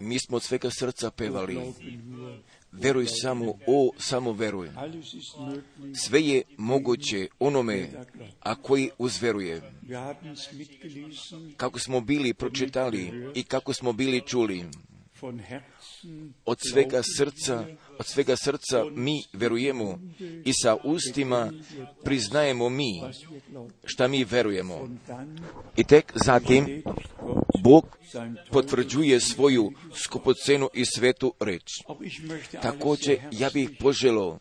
Mi smo od svega srca pevali. Veruj samo, o, samo veruj. Sve je moguće onome, a koji uzveruje. Kako smo bili pročitali i kako smo bili čuli. Od svega srca, od svega srca mi verujemo i sa ustima priznajemo mi šta mi verujemo. I tek zatim Bog potvrđuje svoju skupocenu i svetu reč. Također, ja bih poželao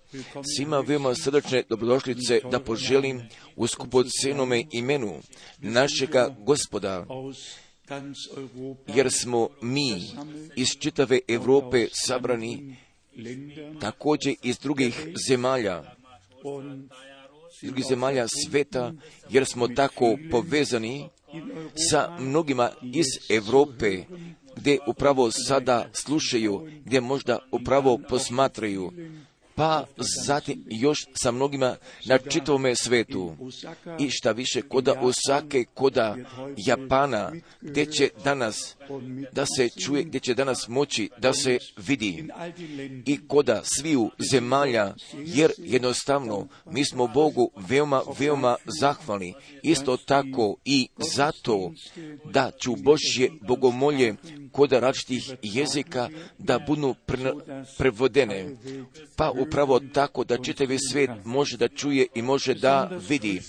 svima veoma srdačne dobrodošlice da poželim u skupocenome imenu našega gospoda, jer smo mi iz čitave Europe sabrani, također iz drugih zemalja, drugih zemalja sveta, jer smo tako povezani sa mnogima iz Europe, gdje upravo sada slušaju, gdje možda upravo posmatraju, pa zatim još sa mnogima na čitavome svetu. I šta više, koda Osake, koda Japana, gdje će danas da se čuje, gdje će danas moći da se vidi i koda sviju zemalja, jer jednostavno mi smo Bogu veoma, veoma zahvalni. Isto tako i zato da ću Božje bogomolje koda različitih jezika da budu pre- prevodene. Pa upravo tako da čitavi svijet može da čuje i može da vidi.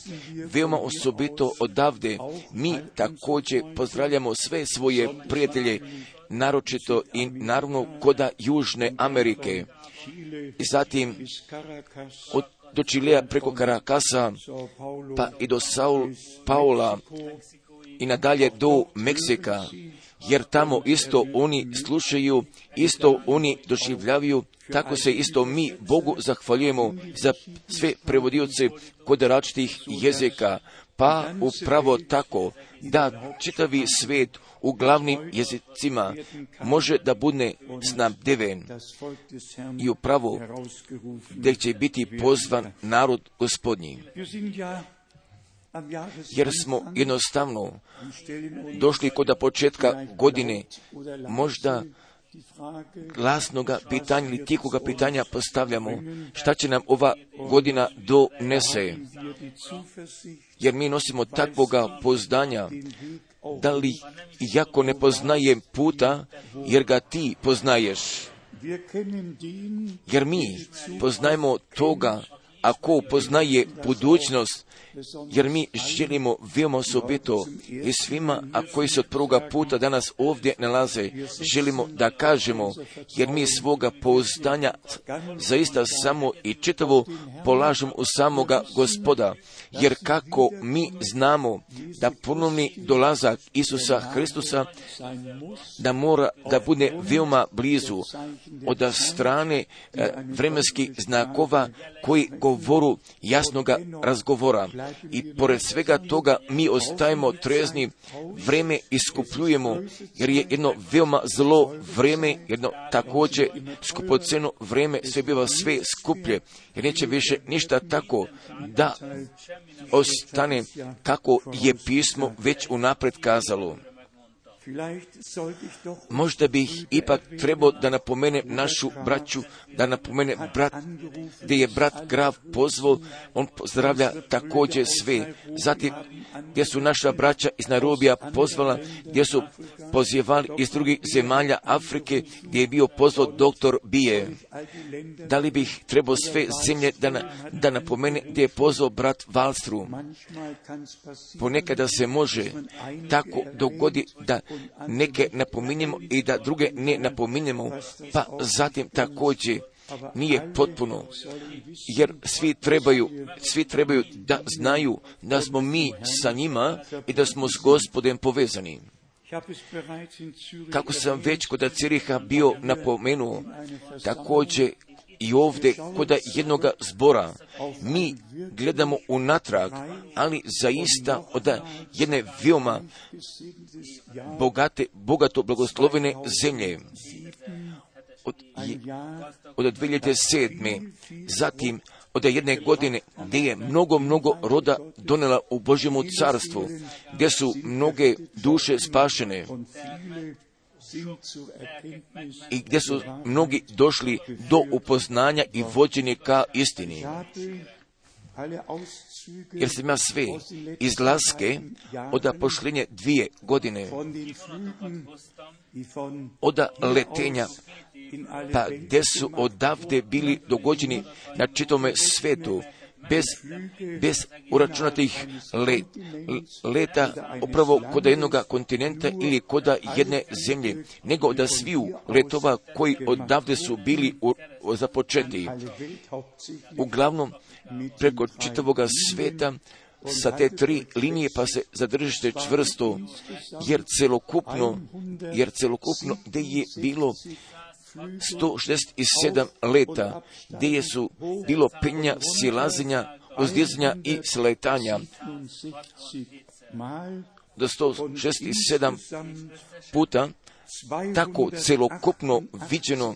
Veoma osobito odavde mi također pozdravljamo sve svoje prijatelje, naročito i naravno koda Južne Amerike. I zatim od, do Čilea preko Karakasa, pa i do Saul Paula i nadalje do Meksika, jer tamo isto oni slušaju, isto oni doživljavaju, tako se isto mi Bogu zahvaljujemo za sve prevodioce kod različitih jezika, pa upravo tako da čitavi svijet u glavnim jezicima može da bude snabdeven i upravo gdje će biti pozvan narod gospodnji. Jer smo jednostavno došli kod početka godine, možda glasnoga pitanja ili tihoga pitanja postavljamo. Šta će nam ova godina donese, jer mi nosimo takvoga pozdanja, da li jako ne poznajem puta, jer ga ti poznaješ, jer mi poznajemo toga, a ko poznaje budućnost, jer mi želimo veoma osobito i svima, a koji se od prvoga puta danas ovdje nalaze, želimo da kažemo, jer mi svoga pouzdanja zaista samo i čitavo polažemo u samoga gospoda, jer kako mi znamo da ponovni dolazak Isusa Hristusa da mora da bude veoma blizu od strane e, vremenskih znakova koji govoru jasnoga razgovora. I pored svega toga mi ostajemo trezni, vreme iskupljujemo, jer je jedno veoma zlo vreme, jedno također skupoceno vreme, sve biva sve skuplje, jer neće više ništa tako da ostane kako je pismo već unapred kazalo. Možda bih ipak trebao da napomenem našu braću, da napomene brat, gdje je brat Grav pozvao, on pozdravlja također sve. Zatim, gdje su naša braća iz Nairobija pozvala, gdje su pozivali iz drugih zemalja Afrike, gdje je bio pozvao doktor Bije. Da li bih trebao sve zemlje da, na, da napomene gdje je pozvao brat Valstru? Ponekada se može tako dogodi da neke napominjemo i da druge ne napominjemo, pa zatim također nije potpuno, jer svi trebaju, svi trebaju da znaju da smo mi sa njima i da smo s gospodem povezani. Kako sam već kod Ciriha bio napomenuo, također i ovdje kod jednoga zbora mi gledamo unatrag, ali zaista od jedne veoma bogate, bogato blagoslovene zemlje. Od, od 2007. Zatim od jedne godine gdje je mnogo, mnogo roda donela u Božjemu carstvu, gdje su mnoge duše spašene i gdje su mnogi došli do upoznanja i vođenje ka istini. Jer sam ja sve izlaske od pošljenje dvije godine, od letenja, pa gdje su odavde bili dogođeni na čitome svetu, bez, bez uračunatih let, leta upravo kod jednog kontinenta ili kod jedne zemlje, nego da sviju letova koji odavde su bili u, započeti. Uglavnom, preko čitavog sveta sa te tri linije pa se zadržite čvrsto, jer celokupno, jer celokupno gdje je bilo 167 leta, gdje su bilo penja, silazenja, uzdizanja i sletanja. Do 167 puta tako celokupno viđeno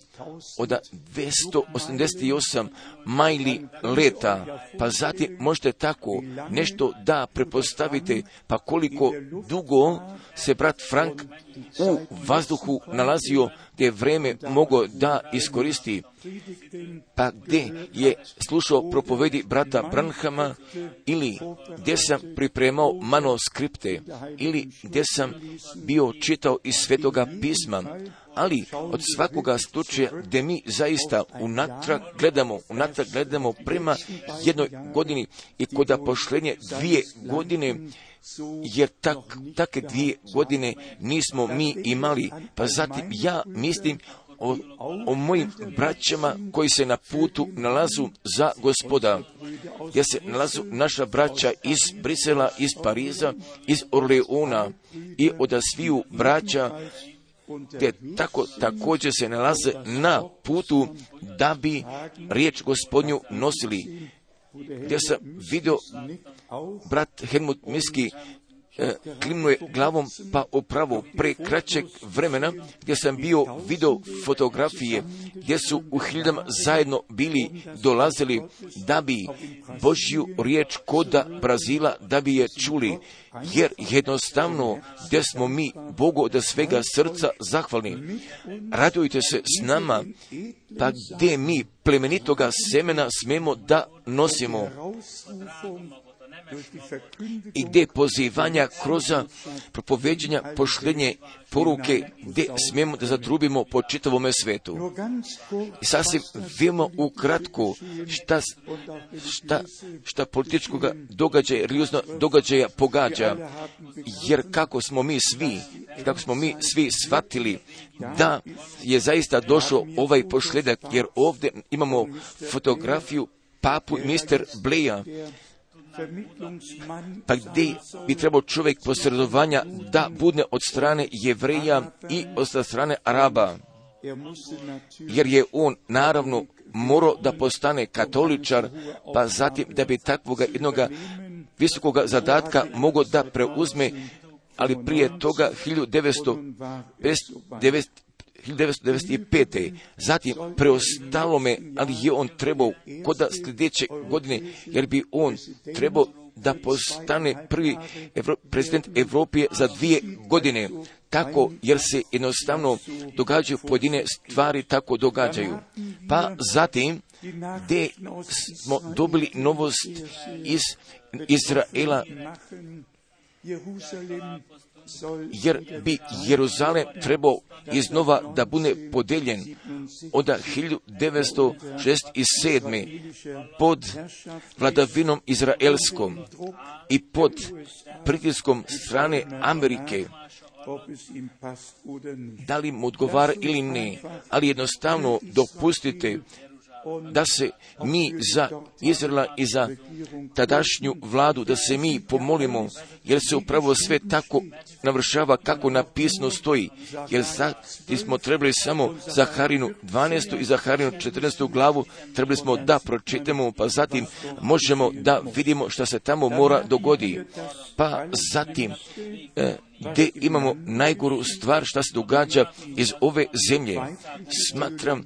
od 288 majli leta, pa zatim možete tako nešto da prepostavite, pa koliko dugo se brat Frank u vazduhu nalazio gdje vreme mogo da iskoristi, pa gdje je slušao propovedi brata Branhama ili gdje sam pripremao manuskripte ili gdje sam bio čitao iz svetoga pisma, ali od svakoga slučaja gdje mi zaista unatrag gledamo, unatrag gledamo prema jednoj godini i kod pošlenje dvije godine jer tak, take dvije godine nismo mi imali. Pa zatim ja mislim o, o mojim braćama koji se na putu nalazu za gospoda. Ja se nalazu naša braća iz Brisela, iz Pariza, iz Orleona i od sviju braća te tako također se nalaze na putu da bi riječ gospodnju nosili. Gdje sam vidio brat Helmut Miski e, klimnuje glavom pa upravo pre kraćeg vremena gdje sam bio video fotografije gdje su u hiljadama zajedno bili dolazili da bi Božju riječ koda Brazila da bi je čuli jer jednostavno gdje smo mi Bogu od svega srca zahvalni. Radujte se s nama, pa gdje mi plemenitoga semena smemo da nosimo i gdje pozivanja kroz propoveđenja pošljenje poruke gdje smijemo da zatrubimo po čitavome svetu. I sasvim vidimo ukratko šta, šta, šta političkog događaja, religiozno događaja pogađa, jer kako smo mi svi, kako smo mi svi shvatili da je zaista došao ovaj pošledak, jer ovdje imamo fotografiju papu mister Bleja, pa gdje bi trebao čovjek posredovanja da bude od strane jevreja i od strane Araba. Jer je on naravno morao da postane katoličar, pa zatim da bi takvoga jednoga visokoga zadatka mogao da preuzme, ali prije toga 1995. 1995. Zatim preostalo me, ali je on trebao kod sljedeće godine, jer bi on trebao da postane prvi Evro, prezident Evropije za dvije godine. Tako, jer se jednostavno događaju pojedine stvari, tako događaju. Pa zatim, gdje smo dobili novost iz Izraela, jer bi Jeruzalem trebao iznova da bude podeljen od 1967. pod vladavinom Izraelskom i pod pritiskom strane Amerike da li mu odgovara ili ne, ali jednostavno dopustite da se mi za Izraela i za tadašnju vladu, da se mi pomolimo, jer se upravo sve tako navršava kako napisano stoji, jer sad smo trebali samo za Harinu 12. i za Harinu 14. glavu, trebali smo da pročitamo, pa zatim možemo da vidimo što se tamo mora dogodi. Pa zatim, e, gdje imamo najgoru stvar šta se događa iz ove zemlje. Smatram,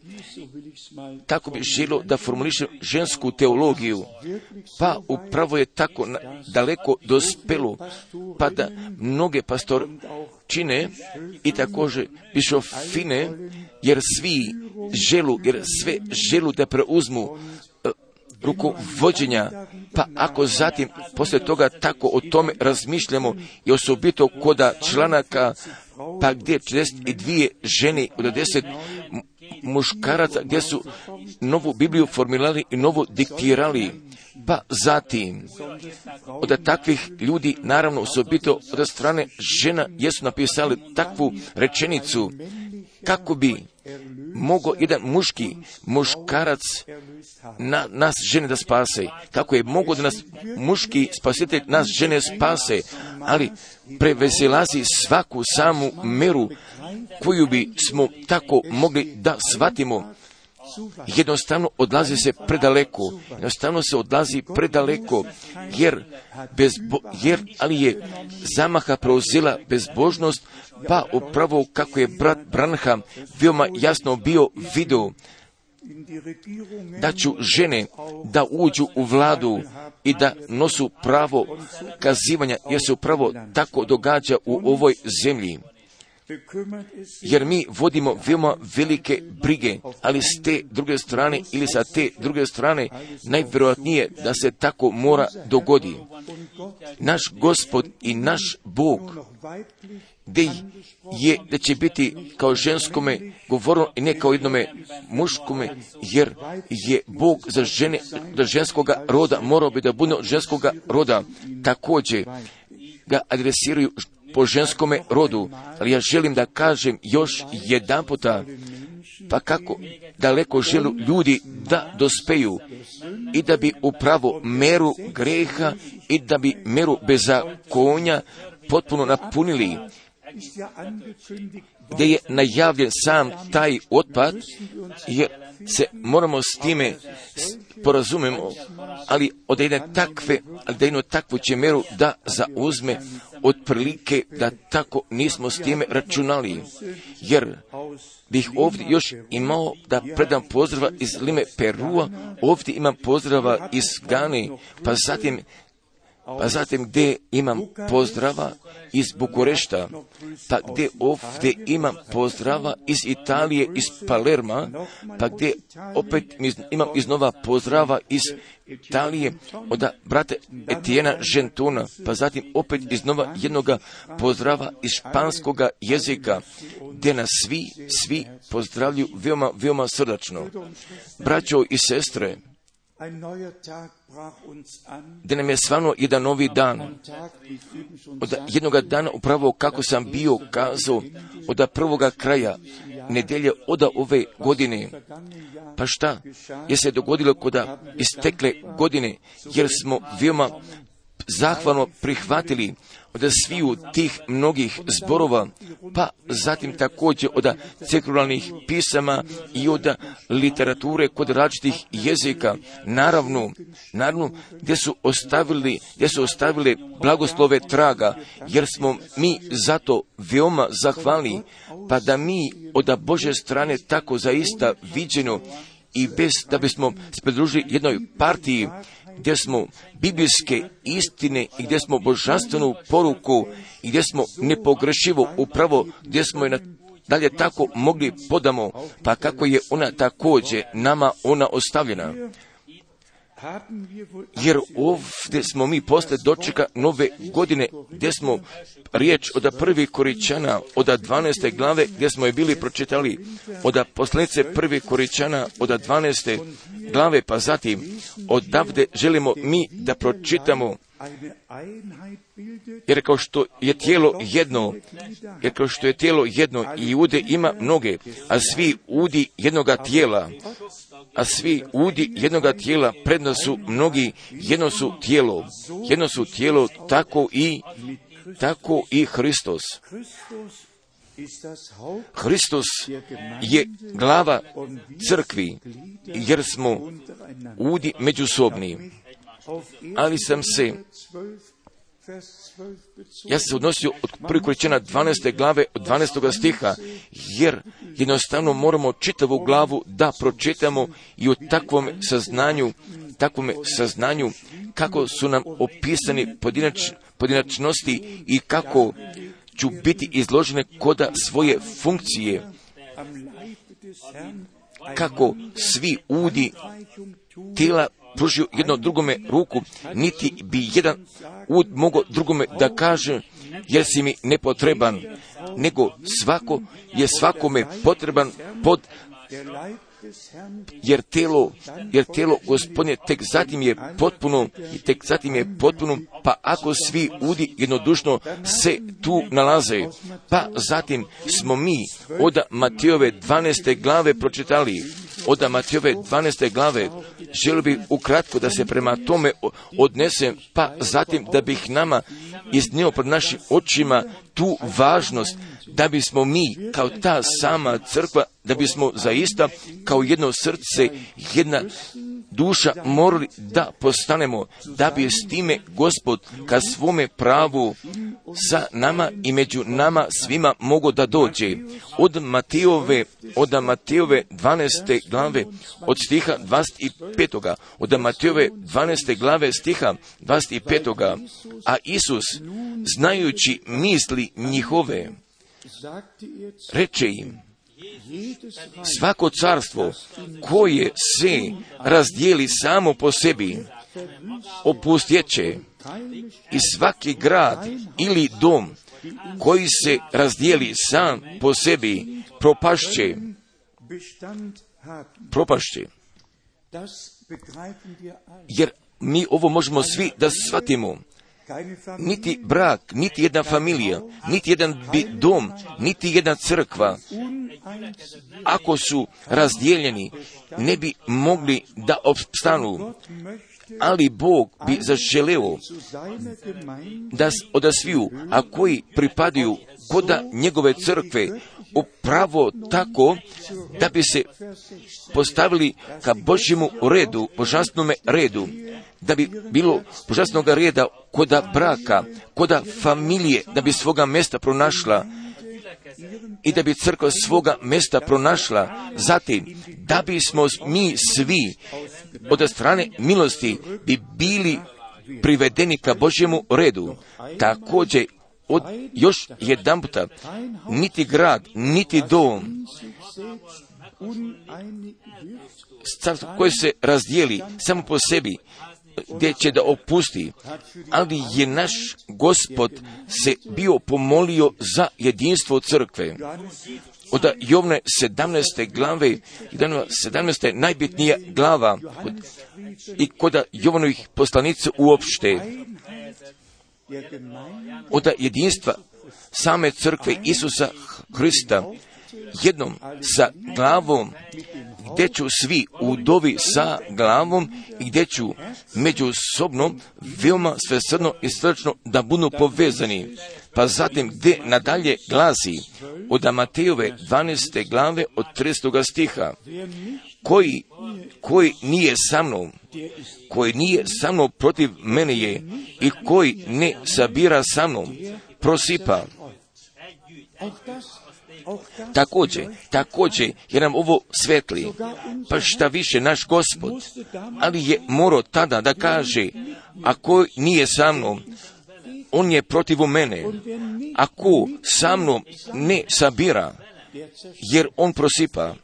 tako bi želo da formulišem žensku teologiju, pa upravo je tako daleko dospelo, pa da mnoge pastor čine i također fine, jer svi želu, jer sve želu da preuzmu rukovođenja, pa ako zatim poslije toga tako o tome razmišljamo i osobito koda članaka, pa gdje 42 žene od 10 muškaraca gdje su novu Bibliju formulali i novu diktirali, pa zatim, od takvih ljudi, naravno, osobito od strane žena, jesu napisali takvu rečenicu, kako bi mogao jedan muški muškarac na, nas žene da spase. Kako je mogo da nas muški spasitelj nas žene spase, ali prevesilazi svaku samu meru koju bi smo tako mogli da shvatimo. Jednostavno odlazi se predaleko, jednostavno se odlazi predaleko, jer, bez jer ali je zamaha preuzela bezbožnost, pa upravo kako je brat Branham veoma jasno bio video, da ću žene da uđu u vladu i da nosu pravo kazivanja, jer se upravo tako događa u ovoj zemlji. Jer mi vodimo veoma velike brige, ali s te druge strane ili sa te druge strane najvjerojatnije da se tako mora dogodi. Naš gospod i naš Bog gdje je da će biti kao ženskome govorno i ne kao jednome muškome, jer je Bog za žene, za ženskoga roda, morao bi da bude ženskoga roda. Također ga adresiraju po ženskome rodu, ali ja želim da kažem još jedan puta, pa kako daleko želu ljudi da dospeju i da bi upravo meru greha i da bi meru bezakonja potpuno napunili gdje je najavljen sam taj otpad, jer se moramo s time porazumemo, ali od jedne takve, da jednu takvu će meru da zauzme otprilike da tako nismo s time računali, jer bih ovdje još imao da predam pozdrava iz Lime Perua, ovdje imam pozdrava iz Gane, pa zatim pa zatim gdje imam pozdrava iz Bukurešta, pa gdje ovdje imam pozdrava iz Italije, iz Palerma, pa gdje opet imam iznova pozdrava iz Italije od brate Etijena Žentuna, pa zatim opet iznova jednoga pozdrava iz španskoga jezika, gdje nas svi, svi pozdravlju veoma, veoma srdačno. Braćo i sestre, da nam je stvarno jedan novi dan. Od jednoga dana upravo kako sam bio kazao, od prvoga kraja nedelje od ove godine. Pa šta je se dogodilo koda istekle godine, jer smo veoma zahvalno prihvatili od sviju tih mnogih zborova, pa zatim također od sekularnih pisama i od literature kod različitih jezika, naravno, naravno, gdje su ostavili, gdje su ostavili blagoslove traga, jer smo mi zato veoma zahvalni, pa da mi od Bože strane tako zaista viđeno i bez da bismo se pridružili jednoj partiji gdje smo biblijske istine i gdje smo božanstvenu poruku i gdje smo nepogrešivo upravo gdje smo je na dalje tako mogli podamo, pa kako je ona također nama ona ostavljena jer ovdje smo mi posle dočeka nove godine, gdje smo riječ od prvi koričana, od 12. glave, gdje smo je bili pročitali, od poslanice prvi koričana, od 12. glave, pa zatim odavde želimo mi da pročitamo jer kao što je tijelo jedno, jer kao što je tijelo jedno i ude ima mnoge, a svi udi jednoga tijela, a svi udi jednoga tijela predno su mnogi, jedno su tijelo, jedno su tijelo, tako i, tako i Hristos. Hristos je glava crkvi, jer smo udi međusobni. Ali sam se Ja sam se odnosio od prvi Koričana 12. glave od 12. stiha, jer jednostavno moramo čitavu glavu da pročitamo i u takvom saznanju, takvom saznanju kako su nam opisani pojedinač, pojedinačnosti i kako ću biti izložene koda svoje funkcije, kako svi udi tijela pružio jedno drugome ruku, niti bi jedan ud mogao drugome da kaže, jer si mi nepotreban, nego svako je svakome potreban pod jer telo, jer telo gospodine tek zatim je potpuno i tek zatim je potpuno, pa ako svi udi jednodušno se tu nalaze, pa zatim smo mi od Matijove 12. glave pročitali, od Matijove 12. glave, želio bi ukratko da se prema tome odnesem, pa zatim da bih nama iznio pred našim očima tu važnost da bismo mi kao ta sama crkva, da bismo zaista kao jedno srce, jedna duša morali da postanemo, da bi s time gospod ka svome pravu sa nama i među nama svima mogo da dođe. Od Matijove, od Matijove 12. glave, od stiha 25. Od Matijove 12. glave stiha 25. A Isus, znajući misli njihove, reče im, svako carstvo koje se razdijeli samo po sebi opustjeće i svaki grad ili dom koji se razdijeli sam po sebi propašće, propašće. Jer mi ovo možemo svi da shvatimo niti brak, niti jedna familija, niti jedan dom, niti jedna crkva, ako su razdijeljeni, ne bi mogli da opstanu. Ali Bog bi zaželeo da od sviju, a koji pripadaju koda njegove crkve, upravo tako da bi se postavili ka Božjemu redu, božanstvenome redu, da bi bilo božanstvenog reda koda braka, koda familije, da bi svoga mjesta pronašla i da bi crkva svoga mjesta pronašla. Zatim, da bismo mi svi od strane milosti bi bili privedeni ka Božjemu redu. Također, od još jedan puta, niti grad, niti dom, koji se razdijeli samo po sebi, gdje će da opusti, ali je naš gospod se bio pomolio za jedinstvo crkve. Od Jovne 17. glave, 17. najbitnija glava i kod Jovanovih poslanica uopšte, od jedinstva same crkve Isusa Hrista, jednom sa glavom gdje ću svi udovi sa glavom i gdje ću međusobno veoma svesrdno i srčno da budu povezani. Pa zatim gdje nadalje glasi od Amatejove 12. glave od 30. stiha koji, koji nije sa mnom, koji nije sa mnom protiv mene je i koji ne sabira sa mnom, prosipa. Također, također, jer nam ovo svetli, pa šta više naš gospod, ali je morao tada da kaže, ako nije sa mnom, on je protiv mene. Ako sa mnom ne sabira, jer on prosipa.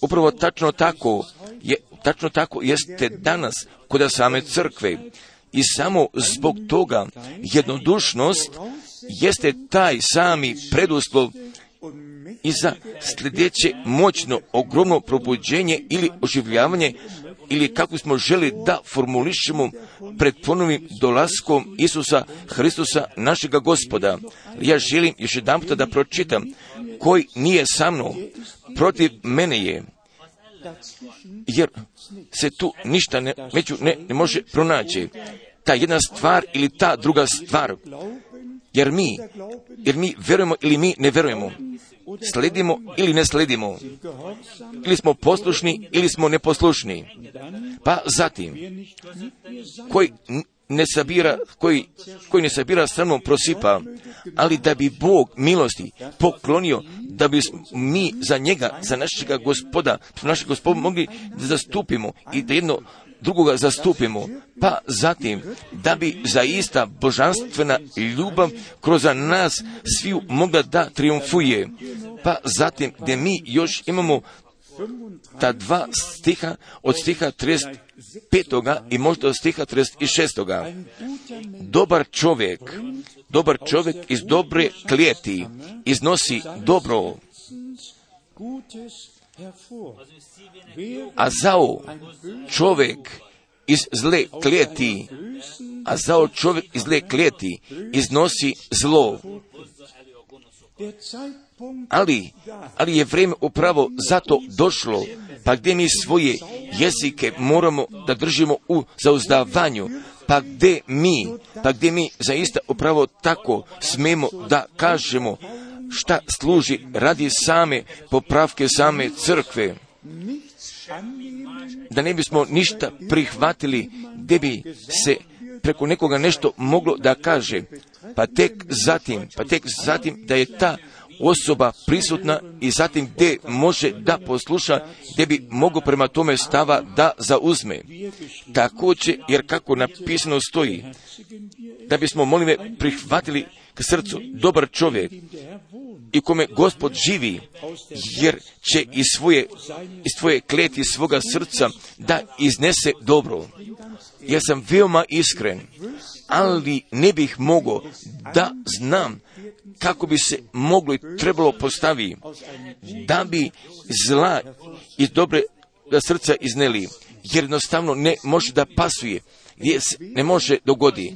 Upravo tačno tako, je, tačno tako jeste danas kod same crkve. I samo zbog toga jednodušnost jeste taj sami preduslov i za sljedeće moćno, ogromno probuđenje ili oživljavanje ili kako smo želi da formulišemo pred ponovim dolaskom Isusa Hristusa našega gospoda. Ja želim još jedan da pročitam koji nije sa mnom, protiv mene je. Jer se tu ništa ne, među ne, ne može pronaći. Ta jedna stvar ili ta druga stvar. Jer mi, jer mi verujemo ili mi ne verujemo sledimo ili ne sledimo, ili smo poslušni ili smo neposlušni. Pa zatim, koji ne sabira, koji, koji ne sabira samo prosipa, ali da bi Bog milosti poklonio, da bi mi za njega, za našega gospoda, našeg gospoda mogli da zastupimo i da jedno drugoga zastupimo, pa zatim da bi zaista božanstvena ljubav kroz nas sviju mogla da triumfuje, pa zatim gdje mi još imamo ta dva stiha od stiha 35. i možda od stiha 36. Dobar čovjek, dobar čovjek iz dobre klijeti iznosi dobro, a zao čovjek iz zle klijeti, a zao čovjek iz zle klijeti iznosi zlo. Ali, ali je vrijeme upravo zato došlo, pa gdje mi svoje jezike moramo da držimo u zauzdavanju, pa gdje mi, pa gdje mi zaista upravo tako smemo da kažemo šta služi radi same popravke same crkve da ne bismo ništa prihvatili gdje bi se preko nekoga nešto moglo da kaže, pa tek zatim, pa tek zatim da je ta osoba prisutna i zatim gdje može da posluša, gdje bi mogo prema tome stava da zauzme. Također, jer kako napisano stoji, da bismo molim prihvatili k srcu dobar čovjek i kome gospod živi, jer će iz svoje, iz svoje kleti svoga srca da iznese dobro. Ja sam veoma iskren, ali ne bih mogao da znam kako bi se moglo i trebalo postaviti da bi zla iz dobre srca izneli, jer jednostavno ne može da pasuje, gdje se ne može dogodi.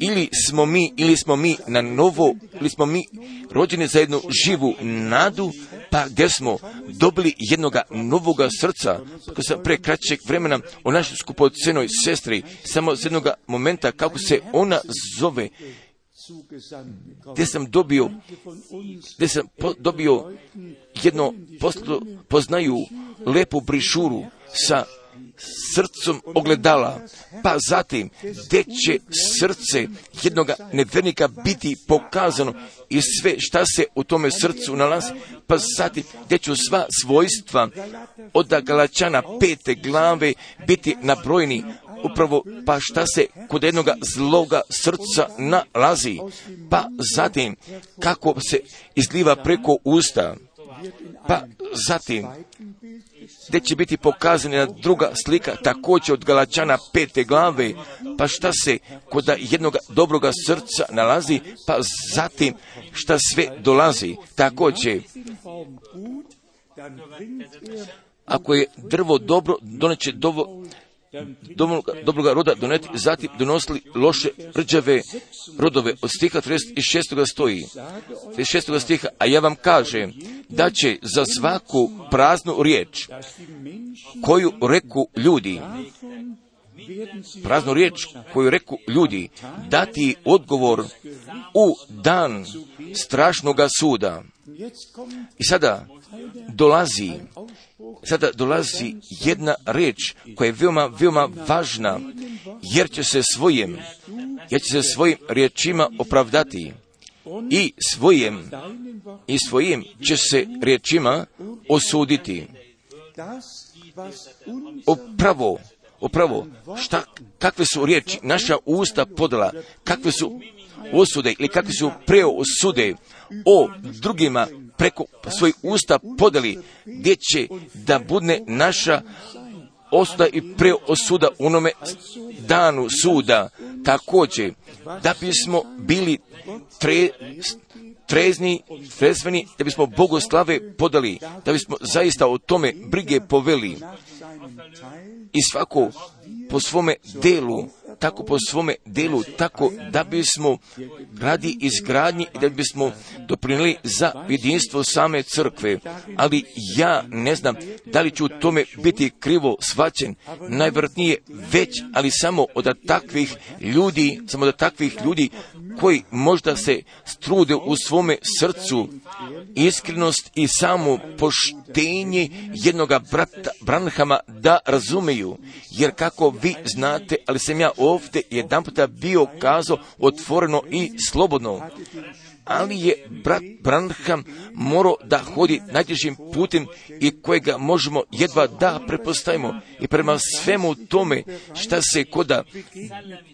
Ili smo mi, ili smo mi na novo, ili smo mi rođeni za jednu živu nadu, pa gdje smo dobili jednoga novoga srca, kako sam pre kraćeg vremena o našoj skupocenoj sestri, samo z jednoga momenta kako se ona zove, gdje sam dobio, gdje sam po, dobio jedno poslu, poznaju lepu brišuru sa srcom ogledala, pa zatim gdje će srce jednoga nevernika biti pokazano i sve šta se u tome srcu nalazi, pa zatim gdje će sva svojstva od Galačana pete glave biti nabrojeni upravo pa šta se kod jednoga zloga srca nalazi, pa zatim kako se izliva preko usta, pa zatim gdje će biti pokazana druga slika također od Galačana pete glave, pa šta se kod jednog dobroga srca nalazi, pa zatim šta sve dolazi. Također, ako je drvo dobro, doneće dovo, dobroga roda doneti, zatim donosili loše rđave rodove. Od stiha 36. stoji, 36. stiha, a ja vam kažem da će za svaku praznu riječ koju reku ljudi, praznu riječ koju reku ljudi, dati odgovor u dan strašnoga suda. I sada dolazi sada dolazi jedna reč koja je veoma, veoma važna, jer će se svojim, jer će se svojim riječima opravdati i svojim, i svojim će se riječima osuditi. Upravo, upravo, šta, kakve su riječi naša usta podala, kakve su osude ili kakve su preosude o drugima preko svojih usta podeli, gdje će da budne naša osuda i preosuda onome danu suda. Također, da bismo bili tre, trezni, trezveni, da bismo Bogoslave podali, da bismo zaista o tome brige poveli. I svako po svome delu tako po svome delu, tako da bismo radi izgradnji i da bismo doprinili za jedinstvo same crkve. Ali ja ne znam da li ću tome biti krivo svaćen, najvjerojatnije već, ali samo od takvih ljudi, samo od takvih ljudi koji možda se strude u svome srcu iskrenost i samo poštenje jednoga brata Branhama da razumeju. Jer kako vi znate, ali sam ja ovdje jedan puta bio kazao otvoreno i slobodno ali je brat Branham morao da hodi najtežim putem i kojega možemo jedva da prepostavimo. I prema svemu tome šta se koda,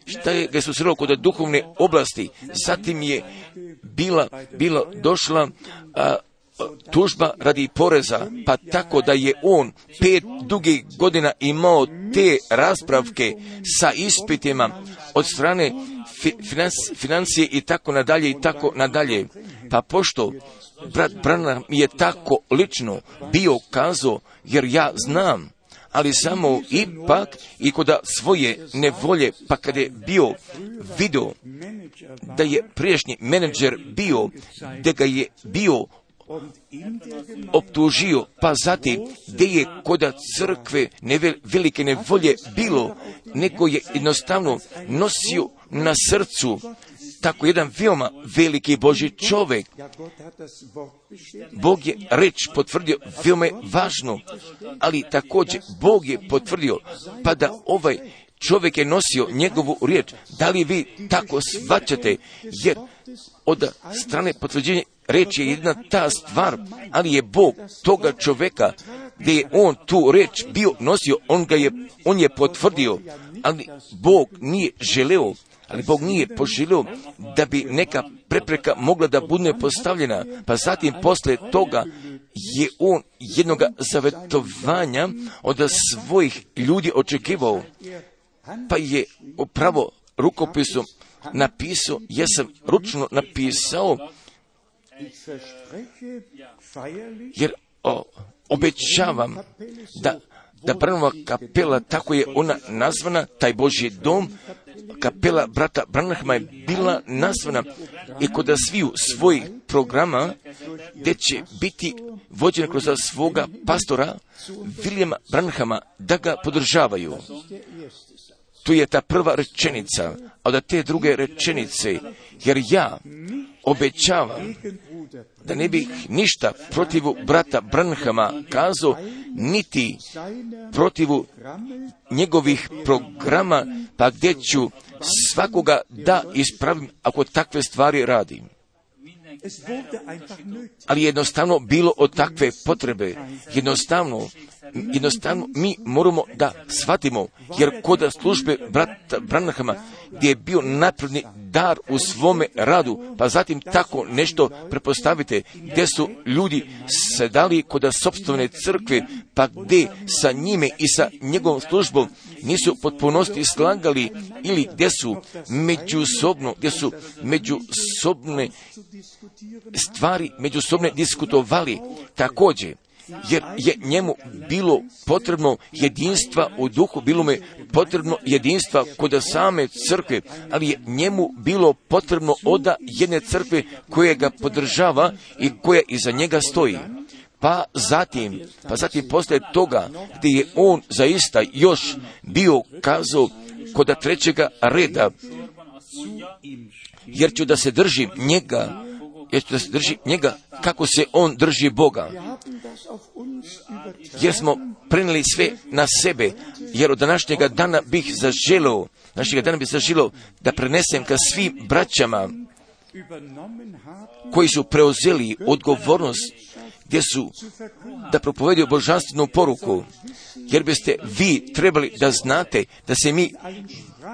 šta je ga susrelo kod duhovne oblasti, zatim je bila, bila došla a, tužba radi poreza, pa tako da je on pet dugih godina imao te raspravke sa ispitima od strane financije i tako nadalje i tako nadalje. Pa pošto brat je tako lično bio kazao, jer ja znam, ali samo ipak i kod svoje nevolje, pa kada je bio video da je priješnji menadžer bio, da ga je bio optužio, pa zatim gdje je koda crkve nevel, velike nevolje bilo, neko je jednostavno nosio na srcu tako jedan veoma veliki Boži čovjek. Bog je reč potvrdio veoma je važno, ali također Bog je potvrdio pa da ovaj čovjek je nosio njegovu riječ. Da li vi tako svaćate? Jer od strane potvrđenja reč je jedna ta stvar, ali je Bog toga čovjeka gdje je on tu reč bio nosio, on ga je, on je potvrdio, ali Bog nije želeo, ali Bog nije poželio da bi neka prepreka mogla da bude postavljena, pa zatim posle toga je on jednoga zavetovanja od svojih ljudi očekivao, pa je upravo rukopisom napisao, ja sam ručno napisao, jer o, obećavam da da prva kapela, tako je ona nazvana, taj Božji dom, kapela brata Branhama je bila nazvana i kod sviju svojih programa, gdje će biti vođena kroz svoga pastora Viljama Branhama da ga podržavaju. Tu je ta prva rečenica, a da te druge rečenice, jer ja obećavam da ne bih ništa protivu brata Branhama kazao, niti protivu njegovih programa, pa gdje ću svakoga da ispravim ako takve stvari radim. Ali jednostavno bilo od takve potrebe. Jednostavno, jednostavno mi moramo da shvatimo, jer kod službe brata Branhama, gdje je bio napredni dar u svome radu, pa zatim tako nešto prepostavite, gdje su ljudi sedali kod sobstvene crkve, pa gdje sa njime i sa njegovom službom nisu potpunosti slagali ili gdje su međusobno, gdje su međusobne stvari međusobne diskutovali. Također jer je njemu bilo potrebno jedinstva u duhu, bilo mu je potrebno jedinstva kod same crkve, ali je njemu bilo potrebno oda jedne crkve koja ga podržava i koja iza njega stoji. Pa zatim, pa zatim poslije toga gdje je on zaista još bio kazao kod trećega reda, jer ću da se držim njega, ću da se držim njega kako se on drži Boga. Jer smo prenijeli sve na sebe, jer od današnjega dana bih zaželio, današnjega dana bih zaželio da prenesem ka svim braćama koji su preuzeli odgovornost gdje su? Da propovedio božanstvenu poruku, jer biste vi trebali da znate da se mi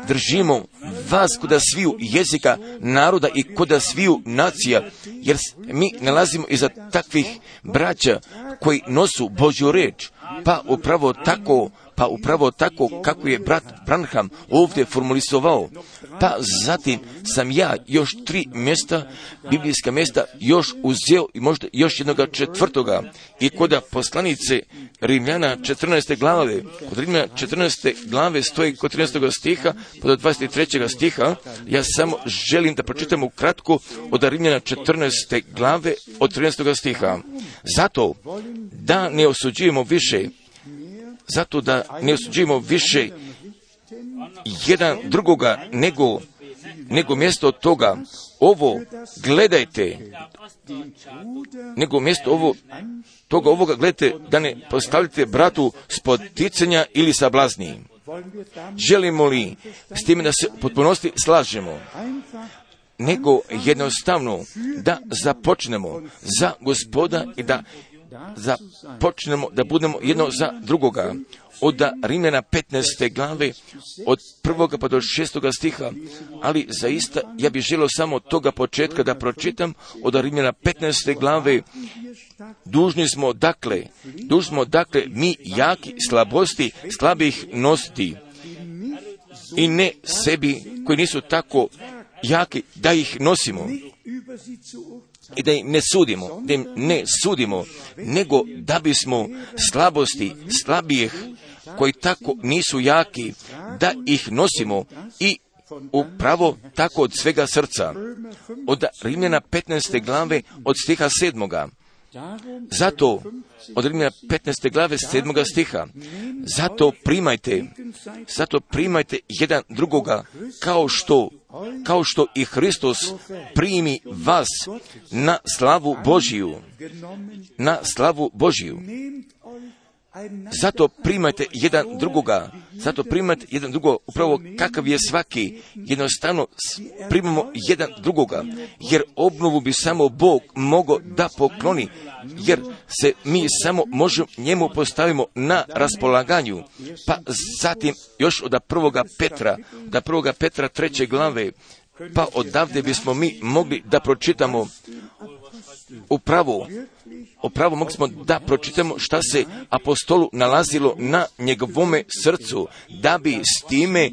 držimo vas kuda sviju jezika naroda i kuda sviju nacija, jer mi nalazimo iza takvih braća koji nosu Božju reč, pa upravo tako pa upravo tako kako je brat Branham ovdje formulisovao. Pa zatim sam ja još tri mjesta, biblijska mjesta, još uzeo i možda još jednoga četvrtoga. I kod poslanice Rimljana 14. glave, kod Rimljana 14. glave stoji kod 13. stiha, pod 23. stiha, ja samo želim da pročitam ukratko od Rimljana 14. glave od 13. stiha. Zato da ne osuđujemo više zato da ne osuđujemo više jedan drugoga, nego nego mjesto toga ovo gledajte, nego mjesto ovo toga ovoga gledajte da ne postavite bratu spoticanja ili sablazni. Želimo li s time da se potpunosti slažemo? nego jednostavno da započnemo za gospoda i da započnemo da budemo jedno za drugoga. Od Rimljana 15. glave, od prvoga pa do šestoga stiha, ali zaista ja bih želio samo toga početka da pročitam od Rimljana 15. glave, dužni smo dakle, dužni smo dakle mi jaki slabosti slabih nositi i ne sebi koji nisu tako jaki da ih nosimo i da im ne sudimo, da im ne sudimo, nego da bismo slabosti slabijih koji tako nisu jaki, da ih nosimo i upravo tako od svega srca. Od Rimljana 15. glave od stiha 7. Zato, od Rimljana 15. glave 7. stiha, zato primajte, zato primajte jedan drugoga kao što kao što i Hristos primi vas na slavu Božiju, na slavu Božiju. Zato primajte jedan drugoga, zato primajte jedan drugoga, upravo kakav je svaki, jednostavno primamo jedan drugoga, jer obnovu bi samo Bog mogao da pokloni, jer se mi samo možemo njemu postavimo na raspolaganju. Pa zatim još od prvoga Petra, da prvoga Petra treće glave, pa odavde bismo mi mogli da pročitamo upravo opravo mogli smo da pročitamo šta se apostolu nalazilo na njegovome srcu, da bi s time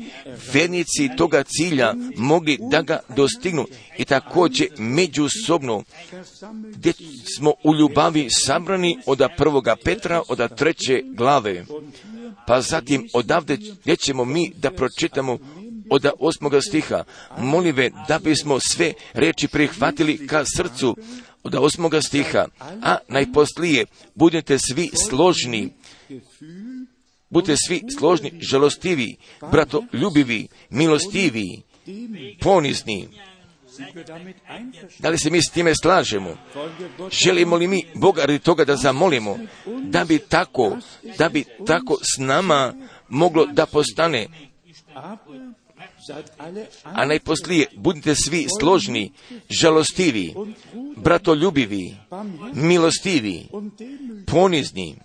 vernici toga cilja mogli da ga dostignu. I također međusobno, gdje smo u ljubavi sabrani od prvoga Petra, od treće glave. Pa zatim odavde gdje ćemo mi da pročitamo od osmoga stiha. Molive da bismo sve reči prihvatili ka srcu, od osmoga stiha, a najposlije budete svi složni, budete svi složni, žalostivi, brato ljubivi, milostivi, ponizni. Da li se mi s time slažemo? Želimo li mi Boga radi toga da zamolimo, da bi tako, da bi tako s nama moglo da postane a najposlije budite svi složni, žalostivi, bratoljubivi, milostivi, ponizni.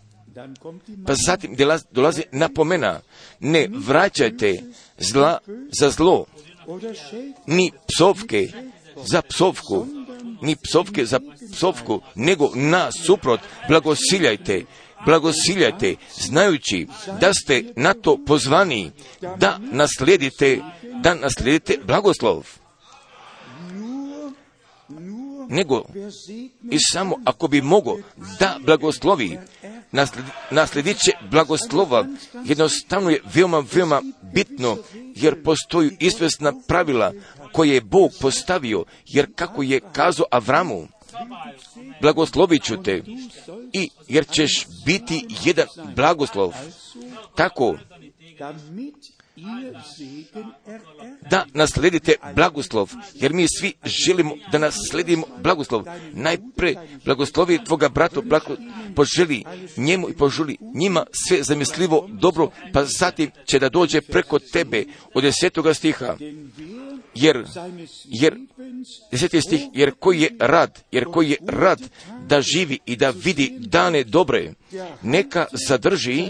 Pa zatim dolazi napomena, ne vraćajte zla za zlo, ni psovke za psovku, ni psovke za psovku, nego na suprot blagosiljajte, blagosiljajte, znajući da ste na to pozvani da naslijedite da naslijedite blagoslov. Nego, i samo ako bi mogo da blagoslovi, nasledit će blagoslova, jednostavno je veoma, veoma bitno, jer postoji izvesna pravila koje je Bog postavio, jer kako je kazao Avramu, blagoslovit ću te, i jer ćeš biti jedan blagoslov. Tako, da nasledite blagoslov, jer mi svi želimo da nasledimo blagoslov. Najpre blagoslovi tvoga brata, blago, poželi njemu i poželi njima sve zamislivo dobro, pa zatim će da dođe preko tebe od desetoga stiha. Jer, jer, deseti stih, jer koji je rad, jer koji je rad da živi i da vidi dane dobre, neka zadrži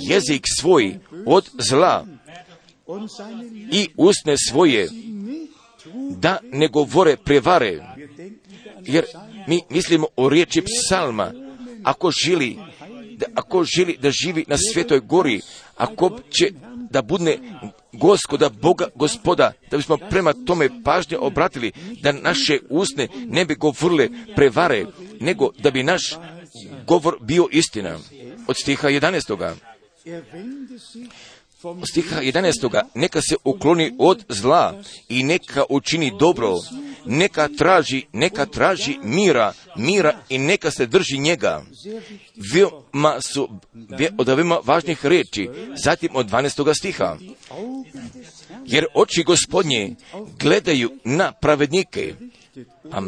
jezik svoj od zla, i usne svoje da ne govore prevare, jer mi mislimo o riječi psalma, ako želi, da, ako želi da živi na svetoj gori, ako će da budne gospoda Boga gospoda, da bismo prema tome pažnje obratili, da naše usne ne bi govorile prevare, nego da bi naš govor bio istina. Od stiha 11 stiha 11. Neka se ukloni od zla i neka učini dobro, neka traži, neka traži mira, mira i neka se drži njega. Veoma su od veoma važnih reči. Zatim od 12. stiha. jer oči gospodnje gledaju na pravednike, a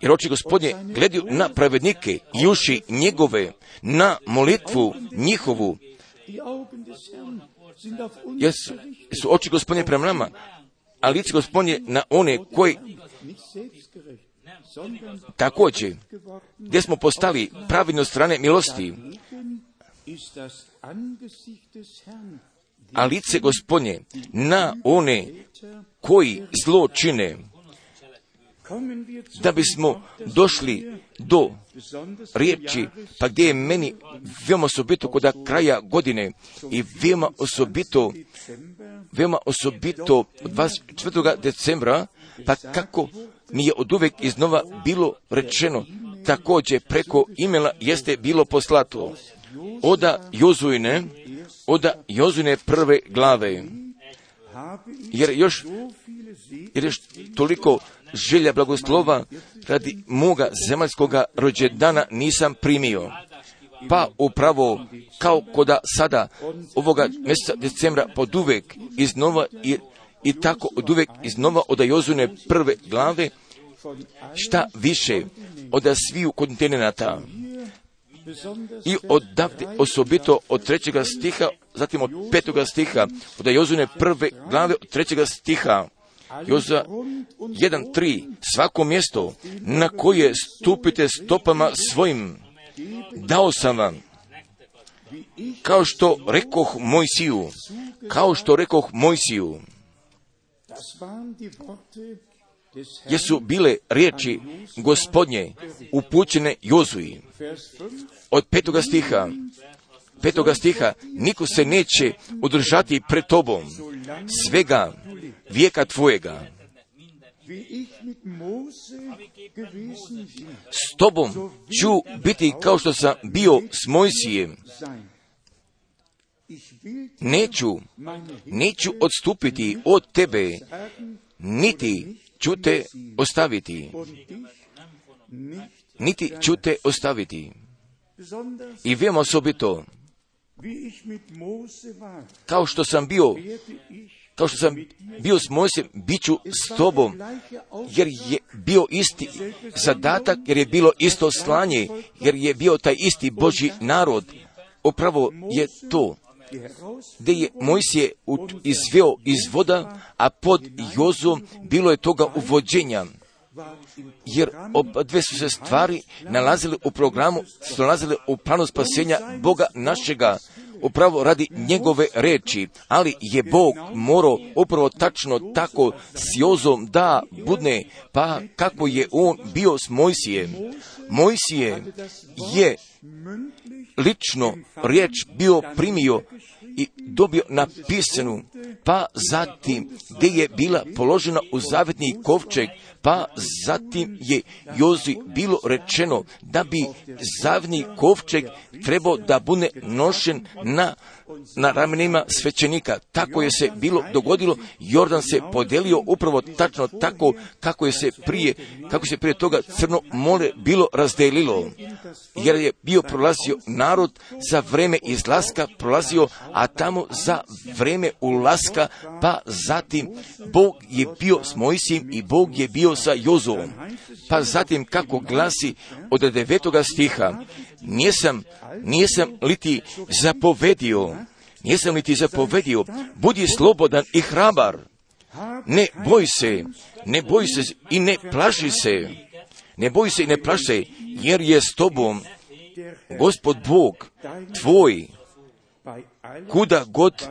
jer oči gospodnje gledaju na pravednike i uši njegove, na molitvu njihovu, jer su, oči gospodnje prema nama, a lice gospodnje na one koji također, gdje smo postali pravilno strane milosti, a lice gospodnje na one koji zlo čine, da bismo došli do riječi, pa gdje je meni veoma osobito kod kraja godine i veoma osobito, veoma osobito 24. decembra, pa kako mi je od uvek iznova bilo rečeno, također preko imela jeste bilo poslato. Oda Jozujne, oda Jozujne prve glave. Jer još, jer još toliko želja blagoslova radi moga zemaljskoga rođendana nisam primio. Pa upravo kao koda sada ovoga mjeseca decembra pod uvek iznova i, i tako od uvek iznova od Jozune prve glave šta više od sviju kontinenta i odavde osobito od trećega stiha, zatim od petoga stiha, od Jozune prve glave od trećega stiha, Joza 1.3, svako mjesto na koje stupite stopama svojim, dao sam vam, kao što rekoh Mojsiju, kao što rekoh Mojsiju, jesu bile riječi gospodnje upućene Jozuji. Od petoga stiha, petoga stiha, niko se neće održati pred tobom. Svega vijeka tvojega. S tobom ću biti kao što sam bio s Mojsijem. Neću, neću odstupiti od tebe, niti ću te ostaviti. Niti ću te ostaviti. I vemo osobito, kao što sam bio, kao što sam bio s Mojsem, bit ću s tobom, jer je bio isti zadatak, jer je bilo isto slanje, jer je bio taj isti Boži narod. Upravo je to gdje je Mojsije izveo iz voda, a pod Jozom bilo je toga uvođenja. Jer oba dve su se stvari nalazile u programu, su nalazile u planu spasenja Boga našega, upravo radi njegove reči, ali je Bog morao upravo tačno tako s Jozom da budne, pa kako je on bio s Mojsijem. Mojsije je lično riječ bio primio i dobio napisanu, pa zatim gdje je bila položena u zavetni kovčeg, pa zatim je Jozi bilo rečeno da bi zavetni kovčeg trebao da bude nošen na na ramenima svećenika. Tako je se bilo dogodilo, Jordan se podelio upravo tačno tako kako je se prije, kako se prije toga crno more bilo razdelilo. Jer je bio prolazio narod za vreme izlaska prolazio, a tamo za vreme ulaska, pa zatim Bog je bio s Mojsijem i Bog je bio sa Jozovom. Pa zatim kako glasi od devetoga stiha, nisam, nisam li ti zapovedio, nisam li ti zapovedio, budi slobodan i hrabar, ne boj se, ne boj se i ne plaši se, ne boj se i ne plaši se, jer je s tobom gospod Bog tvoj, kuda god,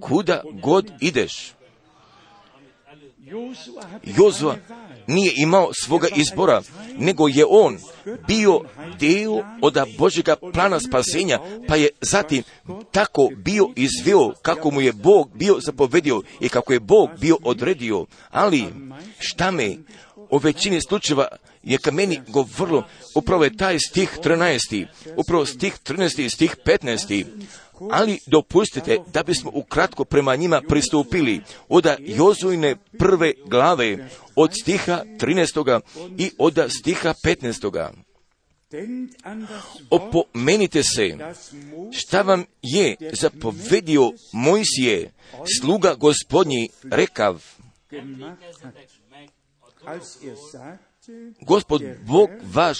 kuda god ideš. Jozua nije imao svoga izbora, nego je on bio dio od Božjega plana spasenja, pa je zatim tako bio izveo kako mu je Bog bio zapovedio i kako je Bog bio odredio. Ali šta me u većini slučajeva je ka meni govorilo, upravo je taj stih 13. Upravo stih 13. i stih 15 ali dopustite da bismo ukratko prema njima pristupili od Jozujne prve glave od stiha 13. i od stiha 15. Opomenite se šta vam je zapovedio Mojsije, sluga gospodnji, rekav. Gospod Bog vaš,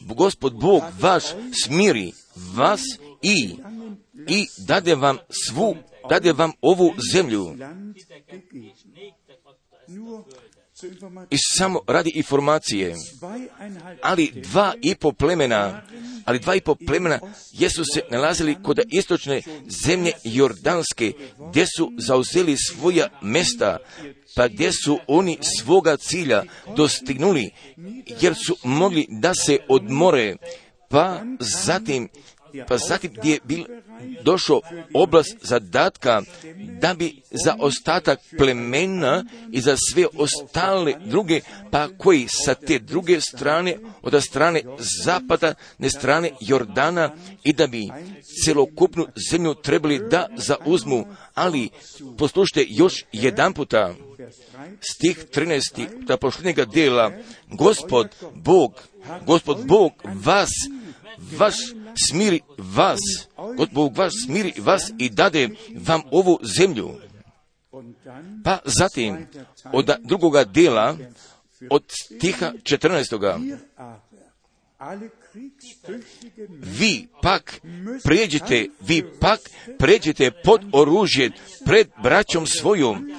Gospod Bog vaš smiri vas i, i dade vam svu, dade vam ovu zemlju. I samo radi informacije, ali dva i po plemena, ali dva i po plemena jesu se nalazili kod istočne zemlje Jordanske, gdje su zauzeli svoja mesta, pa gdje su oni svoga cilja dostignuli, jer su mogli da se odmore, pa zatim pa zatim gdje je bil, došao oblast zadatka da bi za ostatak plemena i za sve ostale druge, pa koji sa te druge strane, od strane zapada, ne strane Jordana i da bi celokupnu zemlju trebali da zauzmu, ali poslušajte još jedan puta, stih 13. da pošljenjega dela, gospod Bog, gospod Bog vas, vaš smiri vas, God Bog vas smiri vas i dade vam ovu zemlju. Pa zatim, od drugoga dela, od stiha 14. Vi pak pređite, vi pak pređite pod oružje pred braćom svojom,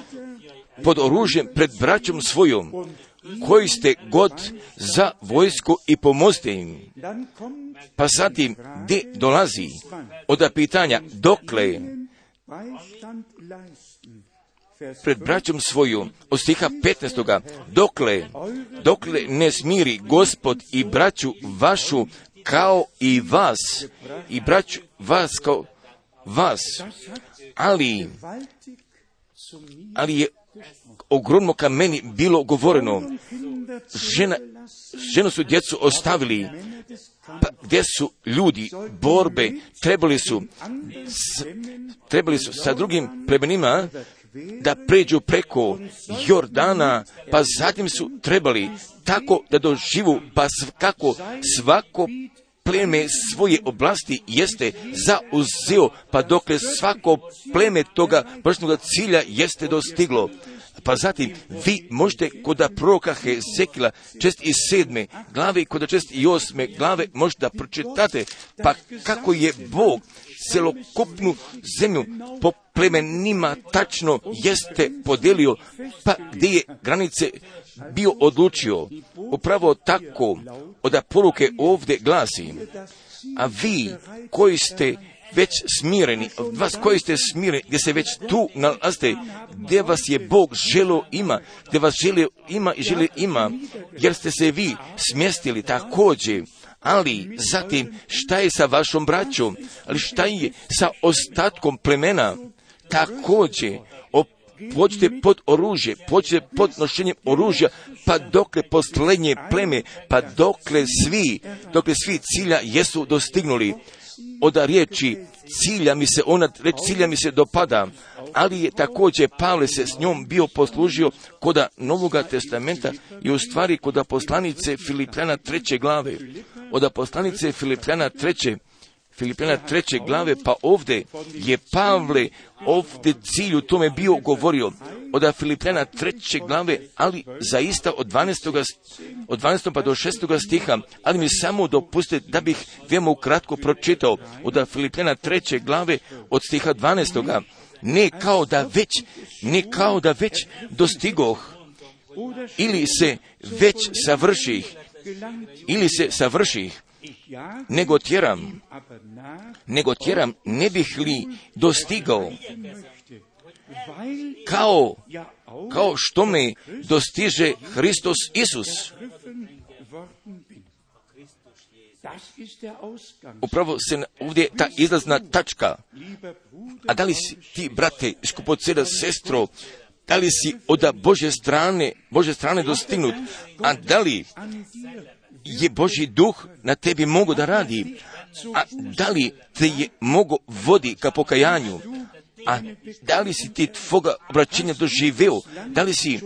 pod oružjem pred braćom svojom, koji ste god za vojsku i pomozite im. Pa zatim, gdje dolazi od pitanja, dokle pred braćom svoju, od stiha 15. Dokle, dokle ne smiri gospod i braću vašu kao i vas, i braću vas kao vas, ali, ali je ogromno ka meni bilo govoreno, žena, ženu su djecu ostavili, pa gdje su ljudi borbe, trebali su, s, trebali su sa drugim plemenima da pređu preko Jordana, pa zatim su trebali tako da doživu, pa kako svako pleme svoje oblasti jeste zauzeo, pa dokle svako pleme toga vršnog cilja jeste dostiglo. Pa zatim, vi možete kod proroka Hezekila, čest i sedme glave kod čest i osme glave možda pročitate, pa kako je Bog celokupnu zemlju po plemenima tačno jeste podelio, pa gdje je granice bio odlučio. Upravo tako, od poruke ovdje glasi, a vi koji ste već smireni, vas koji ste smireni, gdje se već tu nalazite, gdje vas je Bog želo ima, gdje vas želio ima i želi ima, jer ste se vi smjestili također, ali zatim šta je sa vašom braćom, ali šta je sa ostatkom plemena, također, pođite pod oružje, pođite pod nošenjem oružja, pa dokle poslednje pleme, pa dokle svi, dokle svi cilja jesu dostignuli. Od riječi cilja mi se, ona reč cilja mi se dopada, ali je također Pavle se s njom bio poslužio koda Novoga testamenta i u stvari koda poslanice Filipljana treće glave, od poslanice Filipljana treće Filipljana treće glave, pa ovdje je Pavle ovdje cilju tome bio govorio od Filipljana treće glave, ali zaista od 12. od 12. pa do 6. stiha, ali mi samo dopustite da bih veoma ukratko pročitao od Filipljana treće glave od stiha 12. Ne kao da već, ne kao da već dostigoh, ili se već savrših, ili se savrših, nego tjeram, nego tjeram, ne bih li dostigao, kao, kao što me dostiže Hristos Isus. Upravo se ovdje ta izlazna tačka. A da li si ti, brate, skupoceda, sestro, da li si od Bože strane, Bože strane dostignut, a da li je Boži duh na tebi mogu da radi, a da li te je mogu vodi ka pokajanju, a da li si ti tvoga obraćenja doživeo, da li si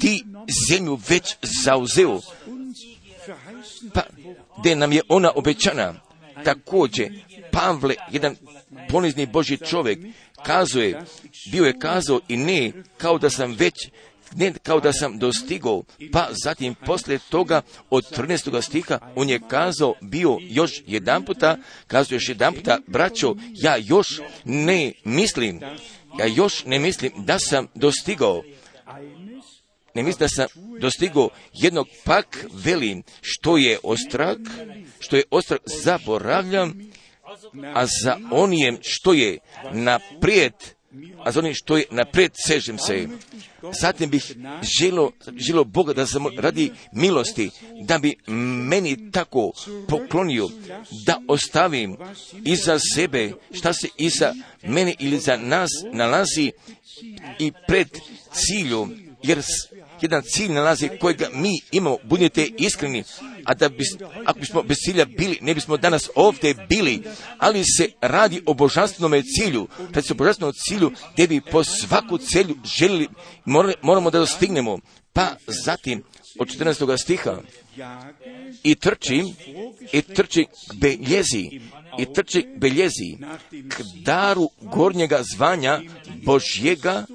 ti zemlju već zauzeo? Pa gdje nam je ona obećana. Također, Pavle, jedan ponizni Boži čovjek, kazuje, bio je kazao i ne kao da sam već ne kao da sam dostigao, pa zatim poslije toga od 13. stiha on je kazao bio još jedan puta, kazao još jedan puta, braćo, ja još ne mislim, ja još ne mislim da sam dostigao, ne mislim da sam dostigao jednog pak velim što je ostrak, što je ostrak zaboravljam, a za onijem što je naprijed a za onim što je naprijed sežem se. Zatim bih želo, želo Boga da sam radi milosti, da bi meni tako poklonio, da ostavim iza sebe šta se iza mene ili za nas nalazi i pred ciljom, jer jedan cilj nalazi kojega mi imamo, budite iskreni, a da bi, ako bismo bez cilja bili, ne bismo danas ovdje bili, ali se radi o božanstvenom cilju, kad se o božanstvenom cilju, gdje bi po svaku celju željeli, moramo da dostignemo. Pa zatim, od 14. stiha, i trči, i trči k beljezi, i trči k beljezi, k daru gornjega zvanja Božjega,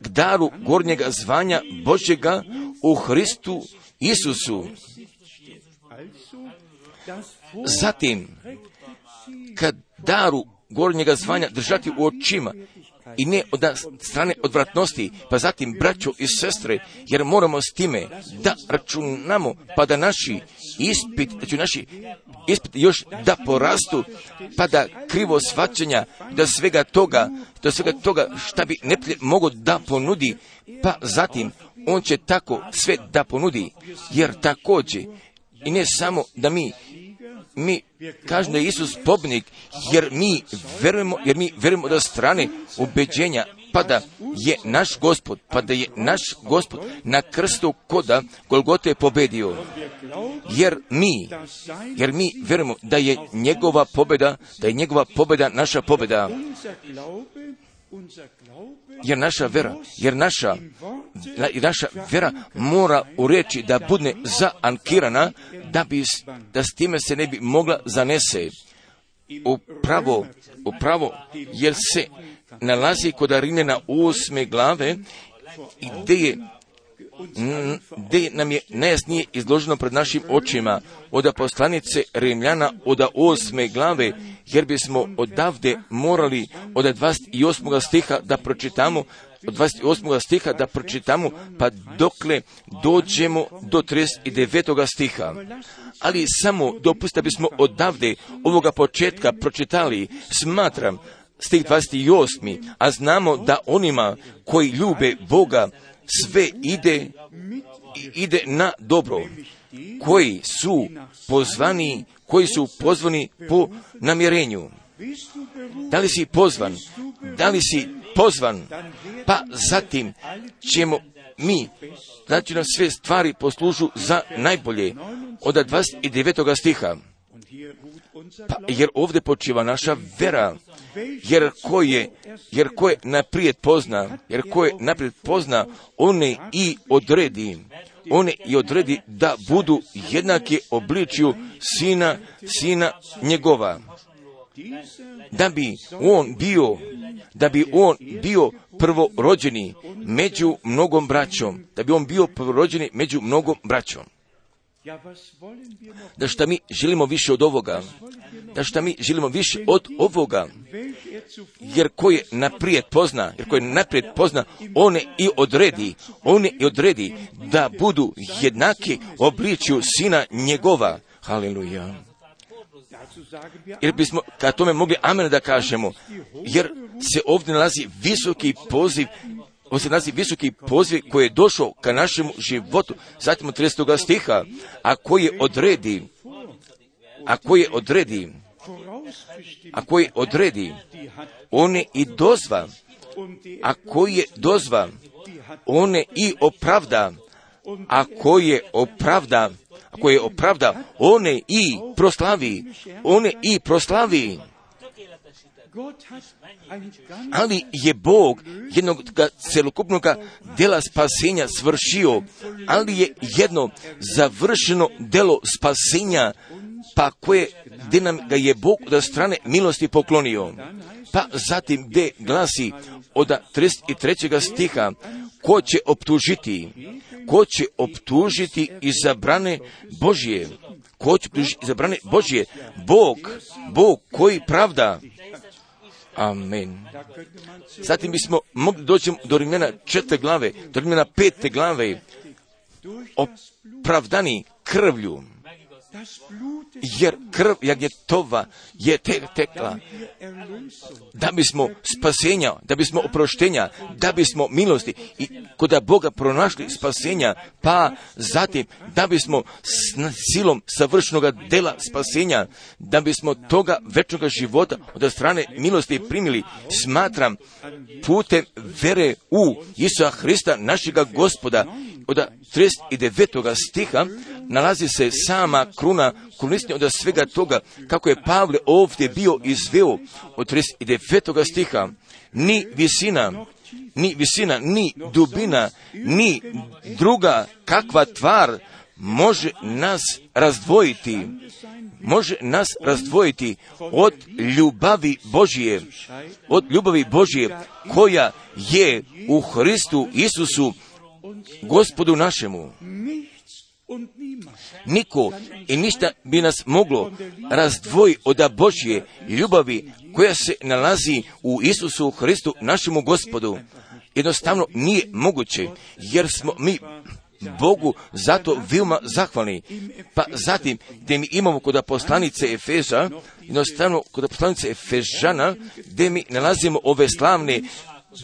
k daru gornjega zvanja Božjega u Hristu Isusu. Zatim, kad daru gornjega zvanja držati u očima i ne od strane odvratnosti, pa zatim braćo i sestre, jer moramo s time da računamo, pa da naši ispit, da naši ispit još da porastu, pa da krivo svačanja, da svega toga, da svega toga šta bi neprijatelj mogo da ponudi, pa zatim on će tako sve da ponudi, jer također, i ne samo da mi mi kažemo da je Isus pobnik, jer mi verujemo, jer mi verujemo da strane ubeđenja pa da je naš gospod, pa da je naš gospod na krstu koda Golgote pobedio. Jer mi, jer mi verujemo da je njegova pobeda, da je njegova pobeda naša pobeda. Jer naša vera, jer naša, naša vera mora u reći da bude zaankirana, da bi, da s time se ne bi mogla zanese. Upravo, upravo, jer se nalazi kod na osme glave gdje je gdje nam je najjasnije izloženo pred našim očima od poslanice Rimljana od osme glave, jer bismo odavde morali od 28. stiha da pročitamo od 28. stiha da pročitamo, pa dokle dođemo do 39. stiha. Ali samo dopustite bismo odavde ovoga početka pročitali, smatram stih 28. A znamo da onima koji ljube Boga sve ide, ide na dobro, koji su pozvani, koji su pozvani po namjerenju. Da li si pozvan? Da li si pozvan? Pa zatim ćemo mi, znači nam sve stvari poslužu za najbolje. Od 29. stiha. Pa, jer ovdje počiva naša vera jer ko je, jer ko je naprijed pozna, jer ko je naprijed pozna, one i odredi, one i odredi da budu jednake obličju sina, sina njegova. Da bi on bio, da bi on bio prvorođeni među mnogom braćom, da bi on bio prvorođeni među mnogom braćom. Da šta mi želimo više od ovoga, da šta mi želimo više od ovoga, jer koje naprijed pozna, jer koje naprijed pozna, one i odredi, one i odredi da budu jednaki obličju sina njegova. Haleluja. Jer bismo kad tome mogli amen da kažemo, jer se ovdje nalazi visoki poziv se nalazi visoki poziv koji je došao ka našemu životu, zatim od 30. stiha, a koji odredi, a koji odredi, a koji odredi, on je i dozva, a koji je dozva, on je i opravda, a koji je opravda, a koji je opravda, on je i proslavi, on je i proslavi. Ali je Bog jednog celokupnog dela spasenja svršio, ali je jedno završeno delo spasenja, pa koje, gdje nam ga je Bog od strane milosti poklonio. Pa zatim gdje glasi od 33. stiha, ko će optužiti, ko će optužiti izabrane Božje, ko će optužiti izabrane Božje, Bog, Bog koji pravda, Amen. Zatim bismo mogli doći do Rimljana četiri glave, do Rimljana pete glave, opravdani krvlju, jer krv jagnjetova je te, tekla da bismo spasenja, da bismo oproštenja, da bismo milosti i kod Boga pronašli spasenja, pa zatim da bismo s silom savršenog dela spasenja, da bismo toga večnog života od strane milosti primili, smatram putem vere u Isusa Hrista, našega gospoda, od 39. stiha nalazi se sama kruna krunisnje od svega toga, kako je Pavle ovdje bio izveo od 39. stiha, ni visina, ni visina, ni dubina, ni druga kakva tvar može nas razdvojiti, može nas razdvojiti od ljubavi Božije, od ljubavi Božije koja je u Hristu Isusu gospodu našemu. Niko i ništa bi nas moglo razdvoji od Božje ljubavi koja se nalazi u Isusu Hristu našemu gospodu. Jednostavno nije moguće, jer smo mi Bogu zato veoma zahvalni. Pa zatim, gdje mi imamo kod poslanice Efeža, jednostavno kod poslanice Efežana, gdje mi nalazimo ove slavne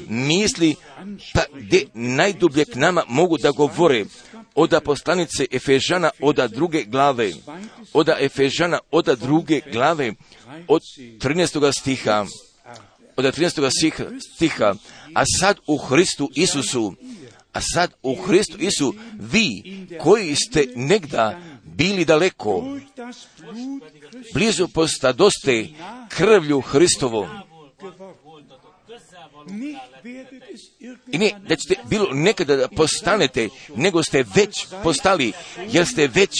misli, pa gdje najdublje k nama mogu da govore od poslanice Efežana od druge glave, od Efežana od druge glave, od 13. stiha, od 13. stiha, a sad u Hristu Isusu, a sad u Hristu Isu, vi koji ste negda bili daleko, blizu postadoste krvlju Hristovom, i ne da ćete bilo nekada da postanete, nego ste već postali, jer ste već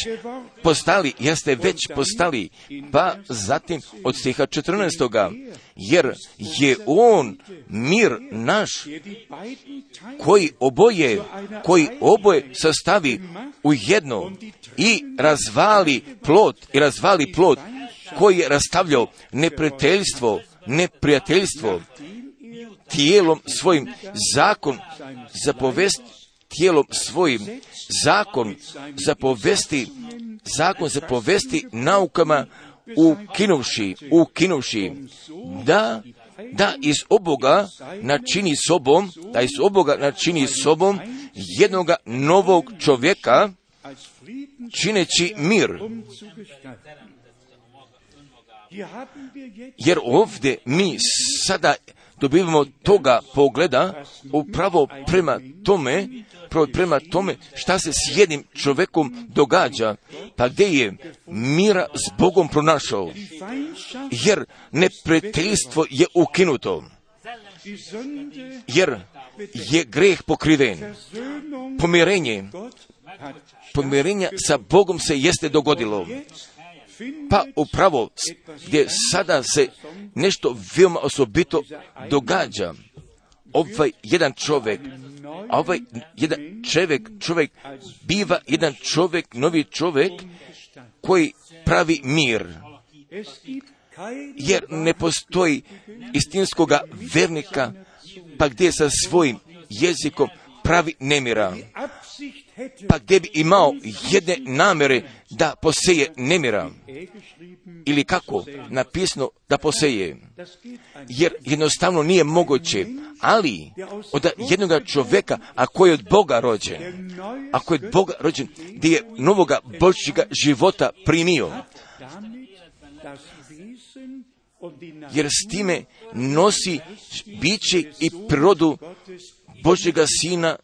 postali, jer ste već postali. Pa zatim od stiha 14. Jer je on mir naš, koji oboje, koji oboje sastavi u jedno i razvali plot, i razvali plot koji je rastavljao neprijateljstvo, neprijateljstvo tijelom svojim zakon za povesti tijelom svojim zakon za povesti zakon za povesti naukama ukinuvši, ukinuvši da da iz oboga načini sobom, da iz oboga načini sobom jednoga novog čovjeka, čineći mir. Jer ovdje mi sada dobivamo toga pogleda upravo prema tome, prema tome šta se s jednim čovjekom događa, pa gdje je mira s Bogom pronašao, jer neprijateljstvo je ukinuto, jer je greh pokriven, pomirenje, pomirenja sa Bogom se jeste dogodilo, pa upravo gdje sada se nešto veoma osobito događa. Ovaj jedan čovjek, ovaj jedan čovjek, čovjek biva jedan čovjek, novi čovjek koji pravi mir. Jer ne postoji istinskoga vernika, pa gdje sa svojim jezikom pravi nemira pa gdje bi imao jedne namere da poseje nemira. Ili kako napisano da poseje. Jer jednostavno nije moguće, ali od jednog čovjeka, ako je od Boga rođen, ako je od Boga rođen, gdje je novoga Božjega života primio, jer s time nosi biće i produ Božjega Sina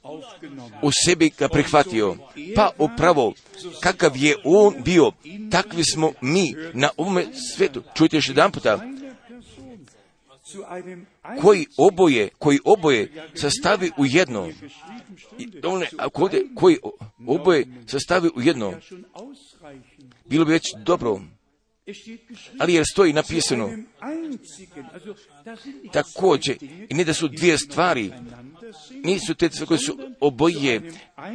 u sebi ga prihvatio. Pa upravo, kakav je on bio, takvi smo mi na ovome svetu. Čujte još jedan puta, koji oboje, koji oboje sastavi u jedno. Koji oboje sastavi u jedno. Bilo bi već dobro. Ali jer stoji napisano također, i ne da su dvije stvari, nisu te koje su oboje,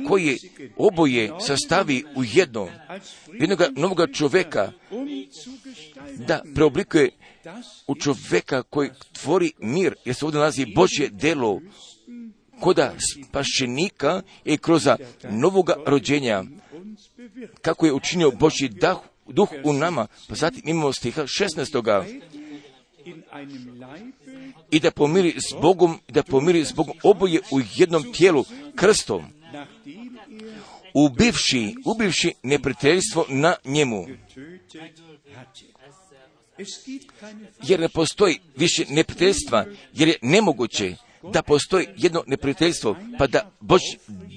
koje oboje sastavi u jedno, jednog novoga čoveka, da preoblikuje u čoveka koji tvori mir, jer se ovdje nalazi Božje delo, koda spašenika i kroz novoga rođenja, kako je učinio Božji dah, duh u nama, pa zatim imamo stiha 16 i da pomiri s Bogom, da pomiri s Bogom oboje u jednom tijelu krstom, ubivši, ubivši neprijateljstvo na njemu. Jer ne postoji više neprijateljstva, jer je nemoguće da postoji jedno neprijateljstvo, pa da Bož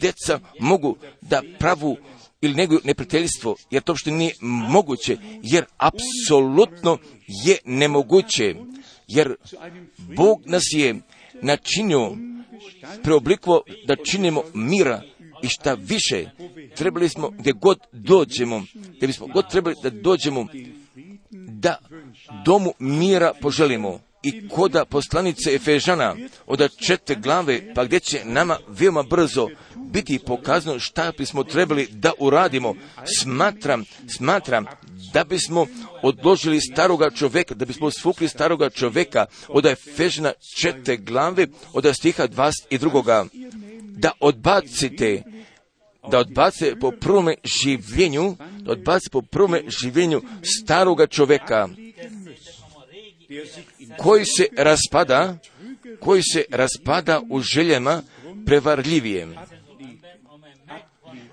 deca mogu da pravu ili nego neprijateljstvo, jer to što nije moguće, jer apsolutno je nemoguće, jer Bog nas je načinio preoblikovao da činimo mira i šta više, trebali smo gdje god dođemo, gdje bismo god trebali da dođemo, da domu mira poželimo i koda poslanice Efežana od četiri glave, pa gdje će nama veoma brzo biti pokazano šta bismo trebali da uradimo. Smatram, smatram da bismo odložili staroga čoveka, da bismo svukli staroga čoveka od Efežana četiri glave, od stiha 22. Da odbacite da odbace po prvome življenju, da odbace po prvome življenju staroga čoveka, koji se raspada, koji se raspada u željama prevarljivijem.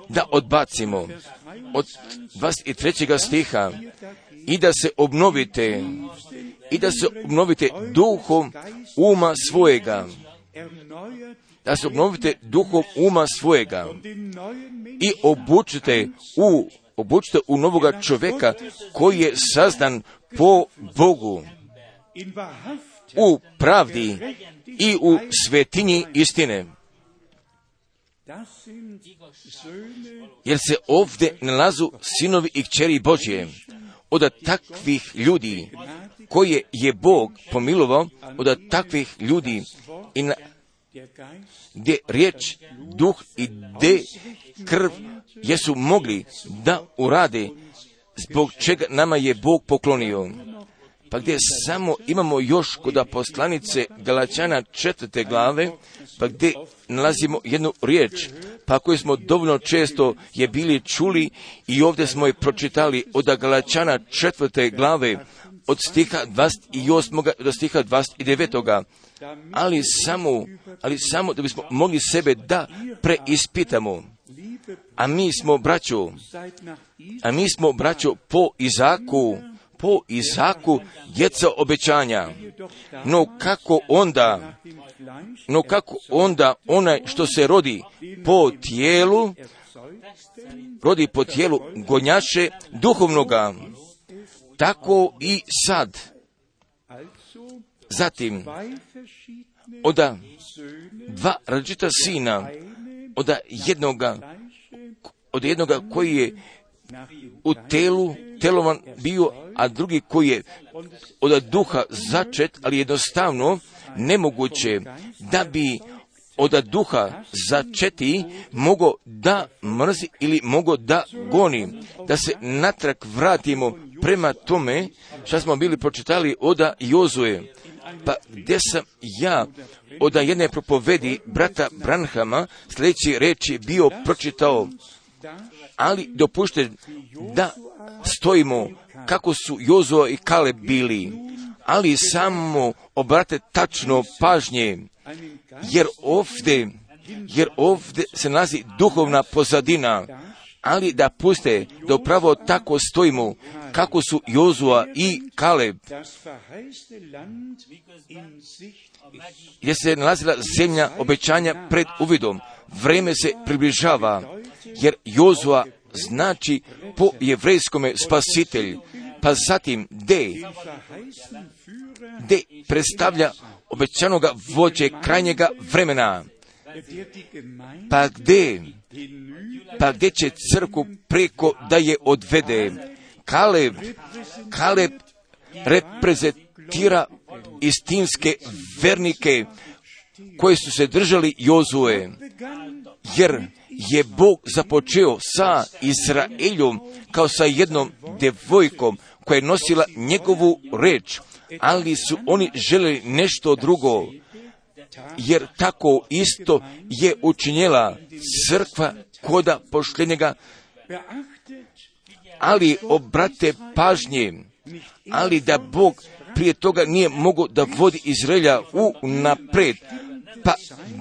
Da odbacimo od 23. stiha i da se obnovite i da se obnovite duhom uma svojega da se obnovite duhom uma svojega i obučite u obučite u novoga čoveka koji je sazdan po Bogu u pravdi i u svetinji istine. Jer se ovdje nalazu sinovi i kćeri Božje. Od takvih ljudi koje je Bog pomilovao, od takvih ljudi i na, gdje riječ, duh i gdje krv jesu mogli da urade zbog čega nama je Bog poklonio pa gdje samo imamo još kod poslanice Galačana četvrte glave, pa gdje nalazimo jednu riječ, pa koju smo dovoljno često je bili čuli i ovdje smo je pročitali od Galačana četvrte glave, od stiha 28. do stiha 29. Ali samo, ali samo da bismo mogli sebe da preispitamo. A mi smo braćo, a mi smo braćo po Izaku, po Isaku djeca obećanja. No kako onda, no kako onda onaj što se rodi po tijelu, rodi po tijelu gonjaše duhovnoga, tako i sad. Zatim, oda dva različita sina, od jednoga, od jednoga koji je u telu telovan bio, a drugi koji je od duha začet, ali jednostavno nemoguće da bi od duha začeti mogo da mrzi ili mogo da goni, da se natrag vratimo prema tome što smo bili pročitali od Jozue. Pa gdje sam ja od jedne propovedi brata Branhama sljedeći reči bio pročitao, ali dopušte da stojimo kako su Jozo i Kale bili, ali samo obrate tačno pažnje, jer ovdje, jer ovdje se nalazi duhovna pozadina, ali da puste da upravo tako stojimo kako su Jozua i Kaleb, gdje se nalazila zemlja obećanja pred uvidom. Vreme se približava, jer Jozua znači po jevrejskome spasitelj, pa zatim D, gdje predstavlja obećanoga vođe krajnjega vremena. Pa gdje, pa gdje će crku preko da je odvede? Kaleb, Kaleb reprezentira istinske vernike koji su se držali Jozue, jer je Bog započeo sa Izraeljom kao sa jednom devojkom koja je nosila njegovu reč, ali su oni željeli nešto drugo, jer tako isto je učinjela crkva koda pošljenjega, ali obrate pažnje, ali da Bog prije toga nije mogao da vodi Izraelja u napred, pa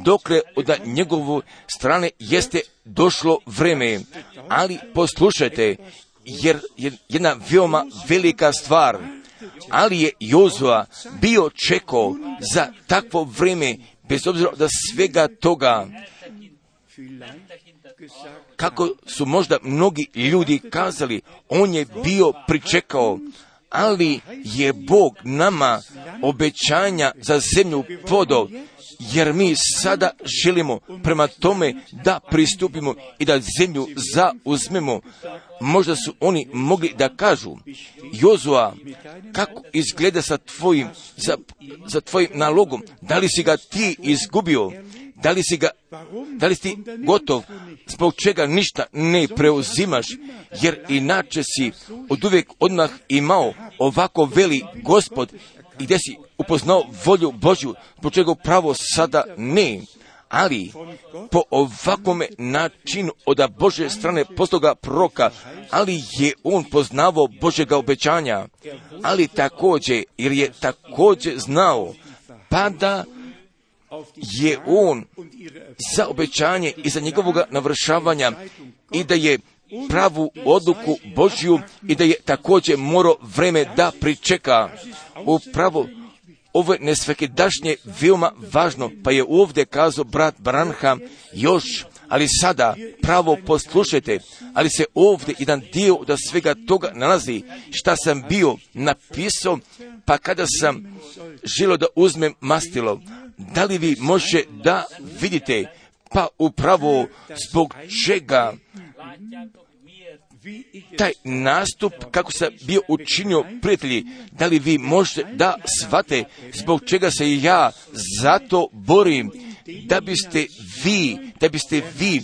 dokle od njegovu strane jeste došlo vreme. Ali poslušajte, jer je jedna veoma velika stvar, ali je Jozua bio čekao za takvo vreme, bez obzira da svega toga, kako su možda mnogi ljudi kazali, on je bio pričekao, ali je Bog nama obećanja za zemlju podao, jer mi sada želimo prema tome da pristupimo i da zemlju zauzmemo. Možda su oni mogli da kažu, Jozua, kako izgleda sa tvojim, za, za tvojim nalogom, da li si ga ti izgubio, da li si ga, da li si gotov, zbog čega ništa ne preuzimaš, jer inače si od uvijek odmah imao ovako veli gospod i gdje si upoznao volju Božju, zbog čega pravo sada ne. Ali, po ovakvome načinu od Bože strane postoga proka, ali je on poznavao Božega obećanja, ali također, jer je također znao, pa da je on za obećanje i za njegovoga navršavanja i da je pravu odluku Božju i da je također morao vreme da pričeka. Upravo ovo je nesvekidašnje veoma važno, pa je ovdje kazao brat Branham još, ali sada pravo poslušajte, ali se ovdje jedan dio da svega toga nalazi, šta sam bio napisao, pa kada sam želio da uzmem mastilo, da li vi može da vidite, pa upravo zbog čega taj nastup kako sam bio učinio prijatelji, da li vi možete da shvate zbog čega se ja zato borim, da biste vi, da biste vi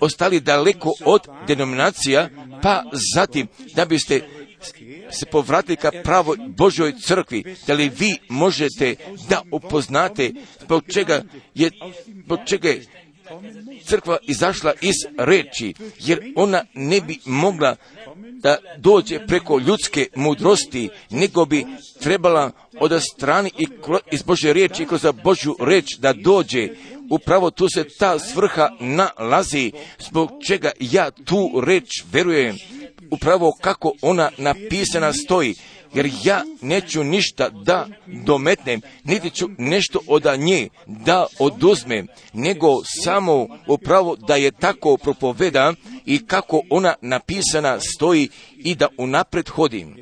ostali daleko od denominacija, pa zatim da biste se povratili ka pravoj Božoj crkvi, da li vi možete da upoznate zbog čega je, zbog čega je crkva izašla iz reči, jer ona ne bi mogla da dođe preko ljudske mudrosti, nego bi trebala od strani i iz Božje riječi i kroz Božju reč da dođe. Upravo tu se ta svrha nalazi, zbog čega ja tu reč verujem, upravo kako ona napisana stoji jer ja neću ništa da dometnem, niti ću nešto od nje da oduzmem, nego samo upravo da je tako propoveda i kako ona napisana stoji i da unapred hodim.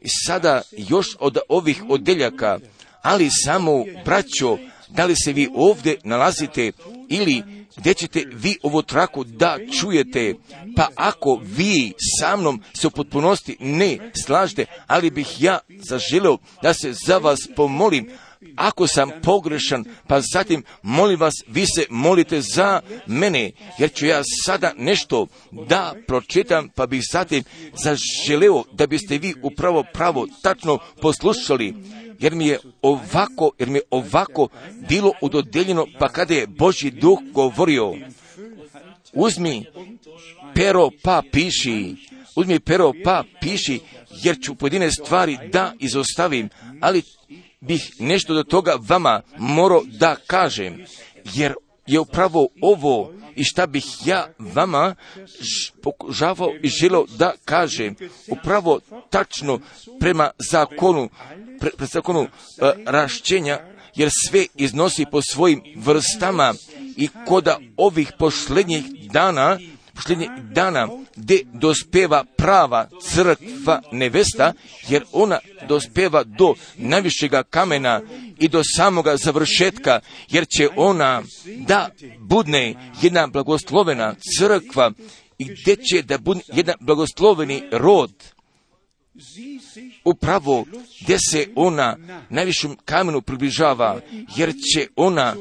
I sada još od ovih odeljaka, ali samo braćo, da li se vi ovdje nalazite ili gdje ćete vi ovu traku da čujete, pa ako vi sa mnom se u potpunosti ne slažete, ali bih ja zaželio da se za vas pomolim, ako sam pogrešan, pa zatim molim vas, vi se molite za mene, jer ću ja sada nešto da pročitam, pa bih zatim zaželeo da biste vi upravo pravo tačno poslušali jer mi je ovako, jer mi je ovako bilo udodeljeno, pa kada je Boži duh govorio, uzmi pero pa piši, uzmi pero pa piši, jer ću pojedine stvari da izostavim, ali bih nešto do toga vama morao da kažem, jer je upravo ovo i šta bih ja vama pokušavao i želio da kažem, upravo tačno prema zakonu pre, zakonu uh, rašćenja, jer sve iznosi po svojim vrstama i koda ovih posljednjih dana posljednjeg dana gdje dospeva prava crkva nevesta, jer ona dospeva do najvišega kamena i do samoga završetka, jer će ona da budne jedna blagoslovena crkva i gdje će da bude jedan blagosloveni rod. Upravo gdje se ona najvišem kamenu približava, jer će ona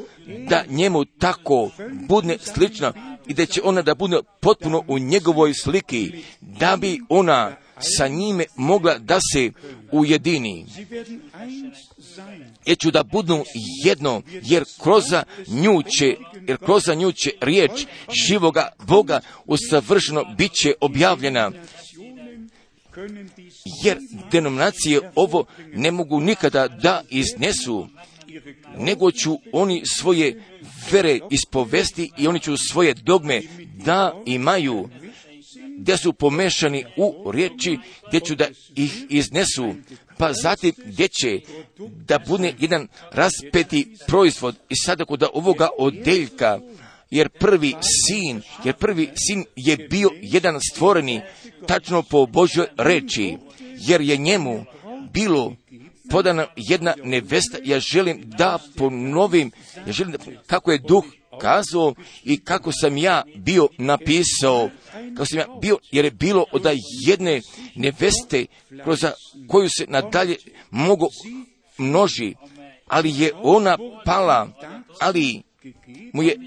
da njemu tako budne slična i da će ona da bude potpuno u njegovoj sliki, da bi ona sa njime mogla da se ujedini. Jer ću da budu jedno, jer kroz nju će, jer kroz nju će riječ živoga Boga usavršeno bit će objavljena jer denominacije ovo ne mogu nikada da iznesu, nego ću oni svoje vere ispovesti i oni ću svoje dogme da imaju, gdje su pomešani u riječi, gdje ću da ih iznesu, pa zatim gdje će da bude jedan raspeti proizvod i sada kod ovoga odeljka, jer prvi sin, jer prvi sin je bio jedan stvoreni tačno po Božoj reči, jer je njemu bilo podana jedna nevesta, ja želim da ponovim, ja želim da, kako je duh kazao i kako sam ja bio napisao, kako sam ja bio, jer je bilo od jedne neveste kroz koju se nadalje mogu množi, ali je ona pala, ali mu je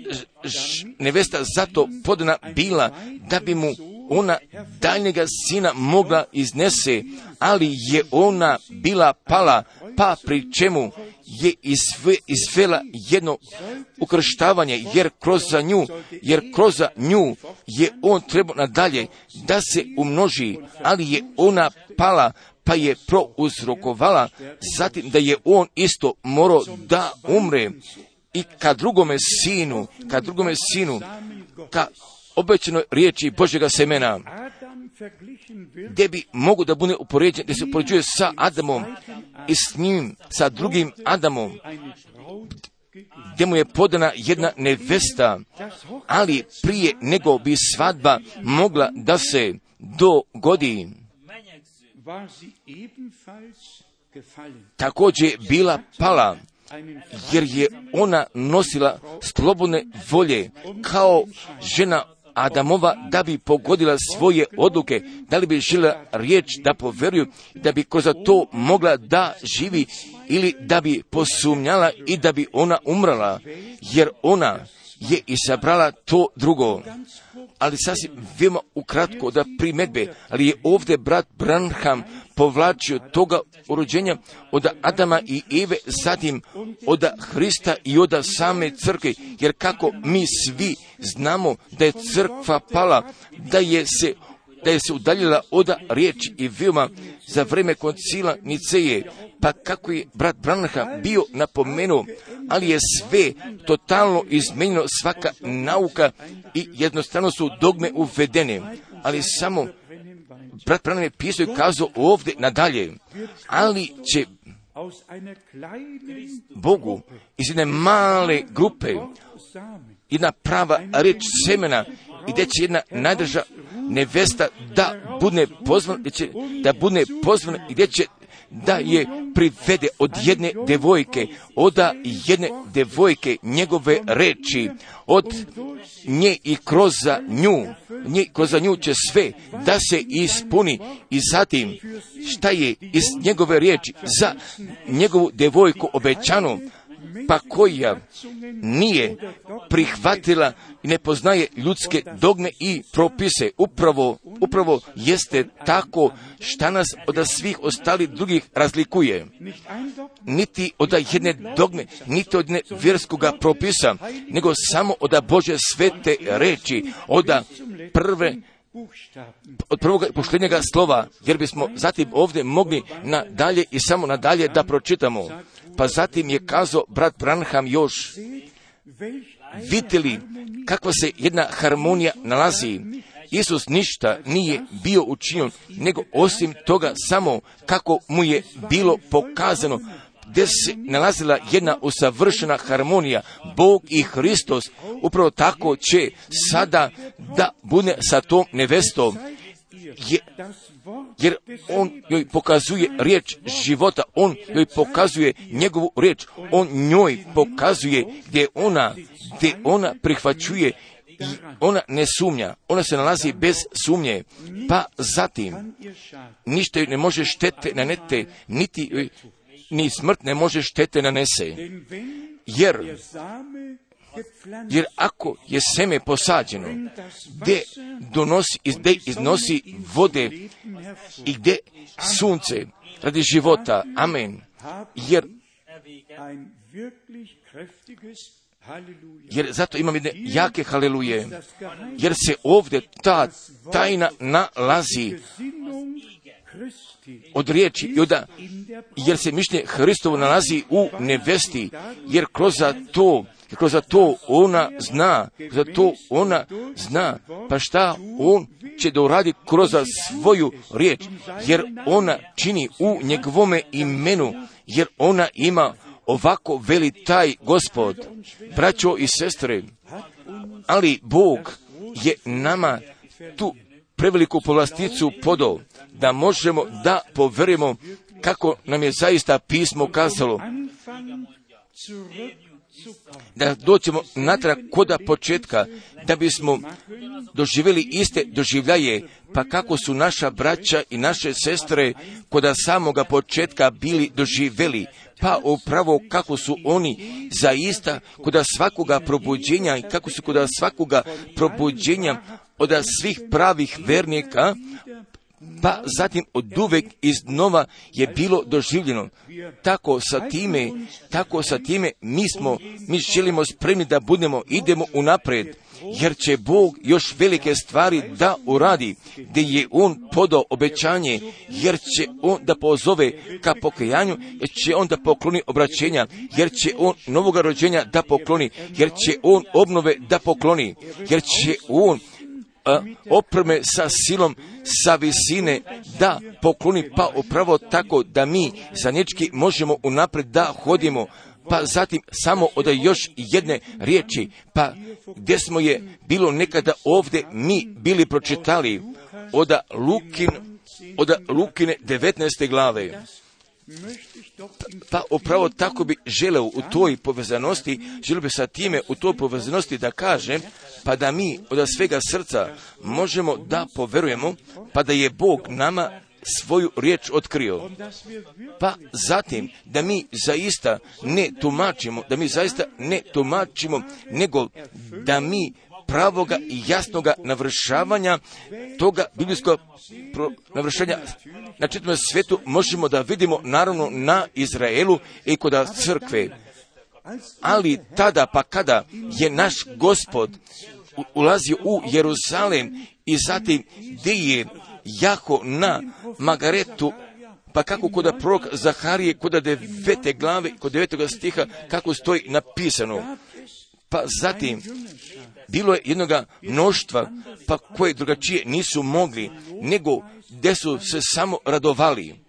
nevesta zato podana bila da bi mu ona daljnjega sina mogla iznese, ali je ona bila pala, pa pri čemu je izvela jedno ukrštavanje, jer kroz za nju, jer kroz za nju je on trebao nadalje da se umnoži, ali je ona pala, pa je prouzrokovala, zatim da je on isto morao da umre. I ka drugome sinu, ka drugome sinu, ka obećanoj riječi Božjega semena, gdje bi mogu da bude upoređen, gdje se upoređuje sa Adamom i s njim, sa drugim Adamom, gdje mu je podana jedna nevesta, ali prije nego bi svadba mogla da se dogodi. Također bila pala, jer je ona nosila slobodne volje kao žena Adamova da bi pogodila svoje odluke, da li bi žela riječ da poveruju, da bi kroz to mogla da živi ili da bi posumnjala i da bi ona umrala, jer ona je isabrala to drugo. Ali sasvim veoma ukratko da primedbe, ali je ovdje brat Branham povlačio toga urođenja od Adama i Eve, zatim od Hrista i od same crkve, jer kako mi svi znamo da je crkva pala, da je se da je se udaljila od riječi i veoma za vreme koncila Niceje, pa kako je brat Branha bio napomenuo, ali je sve totalno izmenjeno, svaka nauka i jednostavno su dogme uvedene, ali samo brat Branham je pisao i kazao ovdje nadalje, ali će Bogu iz jedne male grupe jedna prava riječ semena i gdje će jedna najdrža nevesta da bude pozvan, gdje da bude pozvan i gdje će da je privede od jedne devojke, od jedne devojke njegove reči, od nje i kroz nju, nje kroz nju će sve da se ispuni. I zatim šta je iz njegove riječi? Za njegovu devojku obećano, pa koja nije prihvatila i ne poznaje ljudske dogme i propise. Upravo, upravo jeste tako šta nas od svih ostalih drugih razlikuje. Niti od jedne dogme, niti od jedne vjerskoga propisa, nego samo od Bože svete reči, od prve od prvog i posljednjega slova, jer bismo zatim ovdje mogli nadalje i samo nadalje da pročitamo. Pa zatim je kazao brat Branham još, vidjeli kakva se jedna harmonija nalazi. Isus ništa nije bio učinjen, nego osim toga samo kako mu je bilo pokazano, gdje se nalazila jedna usavršena harmonija, Bog i Hristos, upravo tako će sada da bude sa tom nevestom, je, jer on joj pokazuje riječ života, on joj pokazuje njegovu riječ, on njoj pokazuje gdje ona, gdje ona prihvaćuje i ona ne sumnja, ona se nalazi bez sumnje, pa zatim ništa ne može štete nanete, niti ni smrt ne može štete nanese, jer jer ako je seme posađeno, gdje donosi, gdje iznosi vode i gdje sunce radi života, amen, jer jer zato imam jedne jake haleluje, jer se ovdje ta tajna nalazi od riječi i oda, jer se mišljenje Hristovo nalazi u nevesti, jer kroz to kroz to ona zna, za to ona zna, pa šta on će da uradi kroz svoju riječ, jer ona čini u njegovome imenu, jer ona ima ovako veli taj gospod, braćo i sestre, ali Bog je nama tu preveliku povlasticu podao, da možemo da poverimo kako nam je zaista pismo kazalo, da doćemo natrag koda početka, da bismo doživjeli iste doživljaje, pa kako su naša braća i naše sestre koda samoga početka bili doživjeli, pa upravo kako su oni zaista koda svakoga probuđenja i kako su koda svakoga probuđenja od svih pravih vernika pa zatim od uvek iznova je bilo doživljeno. Tako sa time, tako sa time mi smo, mi želimo spremni da budemo, idemo unaprijed, jer će Bog još velike stvari da uradi, gdje je On podao obećanje, jer će On da pozove ka pokajanju, jer će On da pokloni obraćenja, jer će On novoga rođenja da pokloni, jer će On obnove da pokloni, jer će On opreme sa silom sa visine da pokloni, pa upravo tako da mi nječki možemo unaprijed da hodimo, pa zatim samo od još jedne riječi, pa gdje smo je bilo nekada ovdje mi bili pročitali od Lukin, od Lukine 19. glave. Pa upravo tako bi želeo u toj povezanosti, želio bi sa time u toj povezanosti da kažem, pa da mi od svega srca možemo da poverujemo, pa da je Bog nama svoju riječ otkrio. Pa zatim da mi zaista ne tumačimo, da mi zaista ne tumačimo, nego da mi pravoga i jasnoga navršavanja toga biblijskog navršenja na čitavom svijetu možemo da vidimo naravno na Izraelu i kod crkve. Ali tada pa kada je naš gospod ulazio u Jeruzalem i zatim gdje je jako na Magaretu pa kako kod prorok Zaharije, kod devete glave, kod devetog stiha, kako stoji napisano. Pa zatim, bilo je jednoga mnoštva, pa koje drugačije nisu mogli, nego gdje su se samo radovali.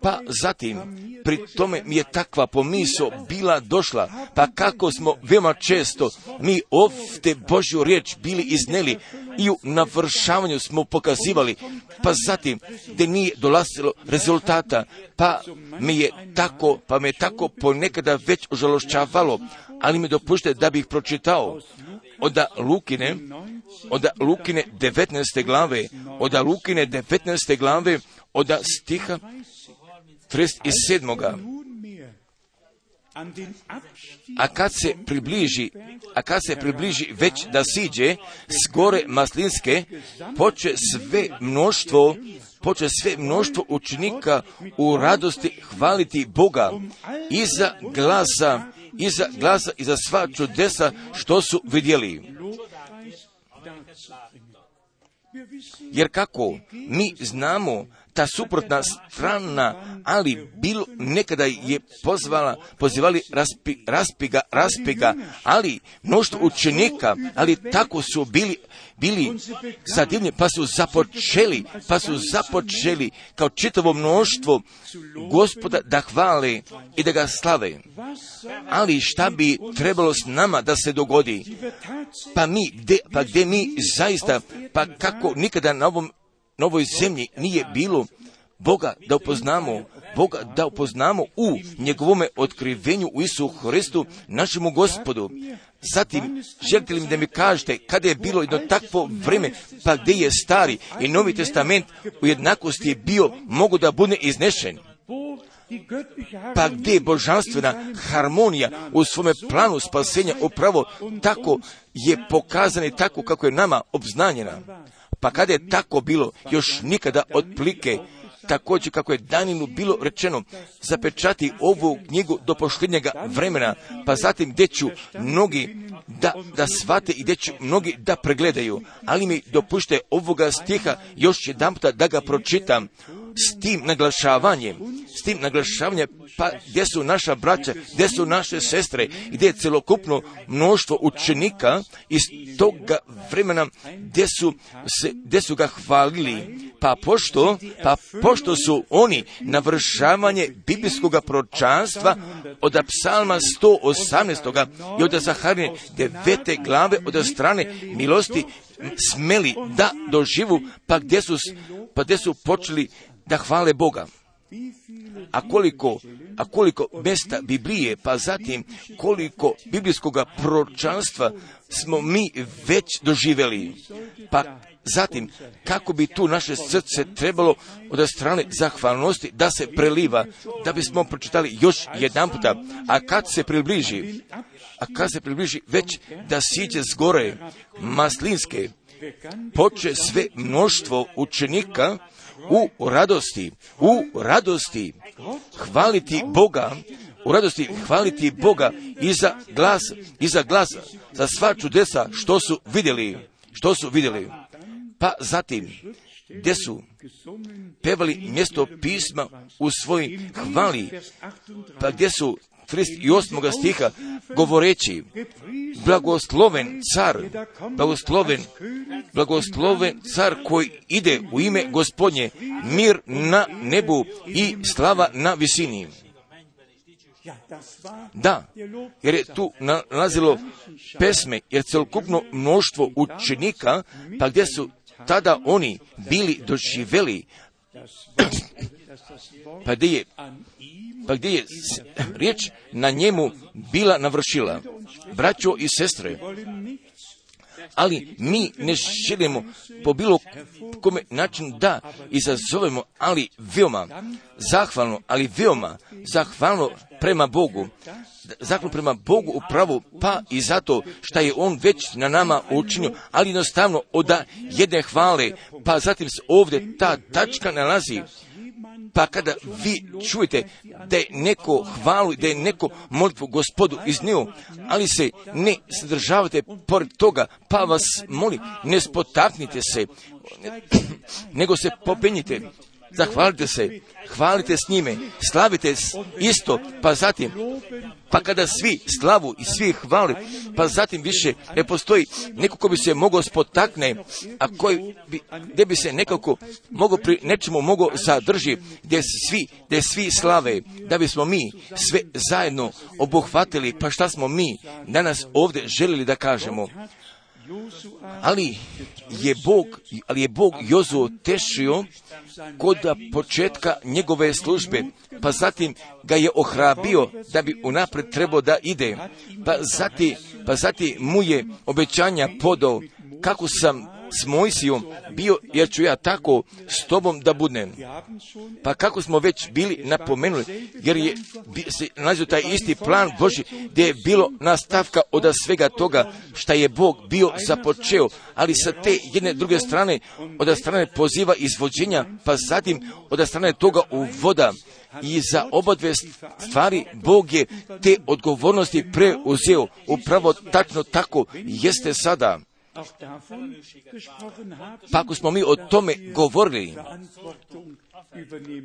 Pa zatim, pri tome mi je takva pomiso bila došla, pa kako smo veoma često mi ovdje Božju riječ bili izneli i u navršavanju smo pokazivali, pa zatim gdje nije dolazilo rezultata, pa mi je tako, pa me tako ponekada već ožalošćavalo, ali mi dopušte da bih pročitao od Lukine, od Lukine 19. glave, od Lukine 19. glave, od stiha 37. A kad se približi, a kad se približi već da siđe s gore Maslinske, poče sve mnoštvo, poče sve mnoštvo učenika u radosti hvaliti Boga iza glasa, iza glasa i za sva čudesa što su vidjeli. Jer kako mi znamo ta suprotna strana, ali bilo nekada je pozvala, pozivali raspi, raspiga, raspiga, ali mnoštvo učenika, ali tako su bili, bili zadivni, pa su započeli, pa su započeli kao čitavo mnoštvo gospoda da hvale i da ga slave. Ali šta bi trebalo s nama da se dogodi? Pa mi, gde, pa gde mi zaista, pa kako nikada na ovom na ovoj zemlji nije bilo Boga da upoznamo, Boga da upoznamo u njegovome otkrivenju u Isu Hristu, našemu gospodu. Zatim, želite li mi da mi kažete kada je bilo jedno takvo vreme, pa gdje je stari i novi testament u jednakosti je bio, mogu da bude iznešen? Pa gdje je božanstvena harmonija u svome planu spasenja upravo tako je pokazana i tako kako je nama obznanjena. Pa kada je tako bilo, još nikada otplike, također kako je Daninu bilo rečeno, zapečati ovu knjigu do pošljednjega vremena, pa zatim gdje ću mnogi da, da shvate i gdje ću mnogi da pregledaju. Ali mi dopušte ovoga stiha još jedan da ga pročitam s tim naglašavanjem, s tim naglašavanjem, pa gdje su naša braća, gdje su naše sestre, gdje je celokupno mnoštvo učenika iz toga vremena gdje su, se, gdje su ga hvalili. Pa pošto, pa pošto su oni navršavanje biblijskog pročanstva od psalma 118. i od Zaharine devete glave od strane milosti smeli da doživu, pa gdje su, pa gdje su počeli da hvale Boga. A koliko, a koliko mesta Biblije, pa zatim koliko biblijskog proročanstva smo mi već doživjeli. Pa zatim, kako bi tu naše srce trebalo od strane zahvalnosti da se preliva, da bismo pročitali još jedan puta, a kad se približi, a kad se približi već da siđe s gore maslinske, poče sve mnoštvo učenika u radosti, u radosti hvaliti Boga, u radosti hvaliti Boga i za glas, i za glas, za sva čudesa što su vidjeli, što su vidjeli. Pa zatim, gdje su pevali mjesto pisma u svoj hvali, pa gdje su 38. stiha govoreći blagosloven car, blagosloven, blagosloven car koji ide u ime gospodnje, mir na nebu i slava na visini. Da, jer je tu nalazilo pesme, jer celokupno mnoštvo učenika, pa gdje su tada oni bili doživeli, pa gdje je pa gdje je riječ na njemu bila navršila. Braćo i sestre, ali mi ne želimo po bilo kome način da izazovemo, ali veoma zahvalno, ali veoma zahvalno prema Bogu. Zahvalno prema Bogu upravo, pa i zato što je On već na nama učinio, ali jednostavno od jedne hvale, pa zatim se ovdje ta tačka nalazi pa kada vi čujete da je neko hvalu, da je neko molitvu gospodu iznio, ali se ne sadržavate pored toga, pa vas molim, ne spotaknite se, nego se popenjite, zahvalite se, hvalite s njime, slavite isto, pa zatim, pa kada svi slavu i svi hvali, pa zatim više ne postoji neko ko bi se mogao spotakne, a koji bi, gdje bi se nekako mogao pri nečemu mogao zadrži, gdje svi, gdje svi slave, da bismo mi sve zajedno obuhvatili, pa šta smo mi danas ovdje želili da kažemo, ali je Bog, ali je Bog Jozu tešio kod početka njegove službe, pa zatim ga je ohrabio da bi unapred trebao da ide, pa zatim, pa zatim mu je obećanja podao kako sam s Mojsijom bio, jer ću ja tako s tobom da budem. Pa kako smo već bili napomenuli, jer je se nalazio taj isti plan Boži, gdje je bilo nastavka od svega toga šta je Bog bio započeo, ali sa te jedne druge strane, od strane poziva izvođenja, pa zatim od strane toga uvoda. I za oba dve stvari Bog je te odgovornosti preuzeo. Upravo tačno tako jeste sada Pa ako smo mi o tome govorili,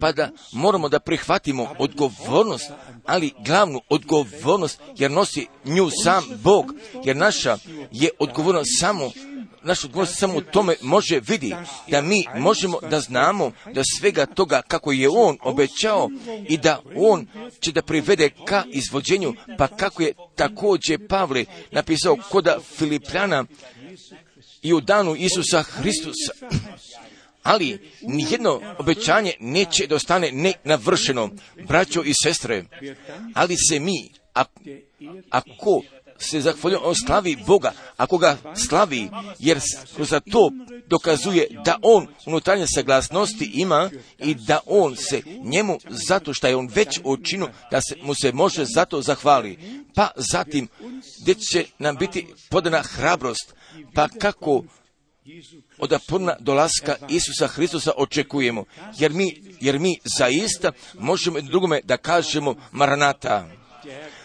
pa da moramo da prihvatimo odgovornost, ali glavnu odgovornost, jer nosi nju sam Bog, jer naša je odgovornost samo našu odgovornost samo tome može vidi da mi možemo da znamo da svega toga kako je on obećao i da on će da privede ka izvođenju, pa kako je također Pavle napisao koda Filipljana i u danu Isusa Hristusa. Ali nijedno obećanje neće da ostane nenavršeno, braćo i sestre, ali se mi, ako se zahvaljuje, on slavi Boga, ako ga slavi, jer za to dokazuje da on unutarnje saglasnosti ima i da on se njemu, zato što je on već učinu, da se, mu se može zato zahvali. Pa zatim, gdje će nam biti podana hrabrost, pa kako od puna dolaska Isusa Hristusa očekujemo, jer mi, jer mi zaista možemo drugome da kažemo Maranata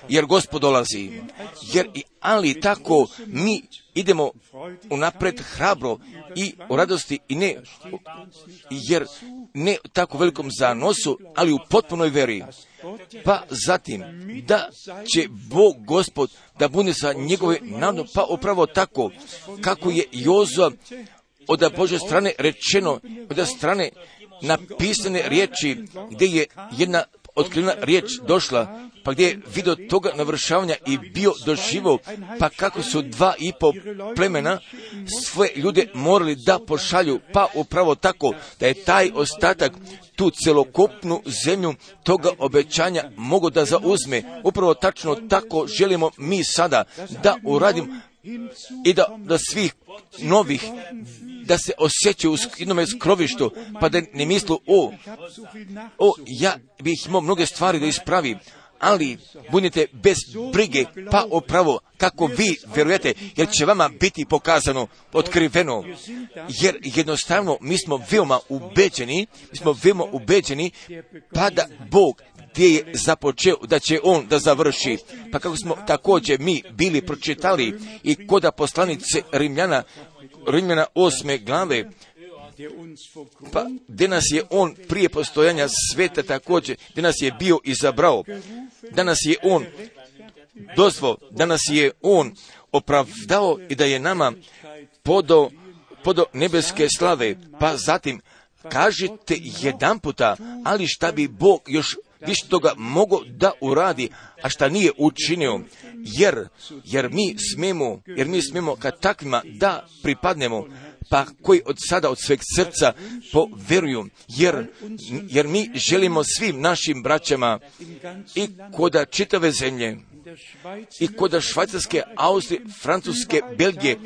jer gospod dolazi. Jer, ali tako mi idemo unapred hrabro i u radosti i ne, jer ne tako velikom zanosu, ali u potpunoj veri. Pa zatim, da će Bog gospod da bude sa njegove narodom, pa upravo tako, kako je Jozo od Bože strane rečeno, od strane napisane riječi, gdje je jedna otkrivena riječ došla, pa gdje je vidio toga navršavanja i bio doživo, pa kako su dva i pol plemena svoje ljude morali da pošalju, pa upravo tako da je taj ostatak tu celokupnu zemlju toga obećanja mogu da zauzme. Upravo tačno tako želimo mi sada da uradim i da, da svih novih da se osjećaju u jednome skrovištu, pa da ne mislu, o, o, ja bih imao mnoge stvari da ispravim, ali budite bez brige, pa opravo kako vi vjerujete, jer će vama biti pokazano, otkriveno, jer jednostavno mi smo veoma ubeđeni, mi smo veoma ubeđeni, pa da Bog gdje je započeo da će on da završi. Pa kako smo također mi bili pročitali i koda poslanice Rimljana, Rimljana osme glave, pa gdje nas je on prije postojanja sveta također, gdje nas je bio izabrao, da nas je on dozvo, da nas je on opravdao i da je nama podo, podo nebeske slave, pa zatim kažite jedan puta, ali šta bi Bog još više toga mogo da uradi, a šta nije učinio, jer, jer mi smemo, jer mi smemo kad takvima da pripadnemo, pa koji od sada od sveg srca poveruju, jer, jer mi želimo svim našim braćama i koda čitave zemlje, i kod Švajcarske, Austrije, Francuske, Belgije,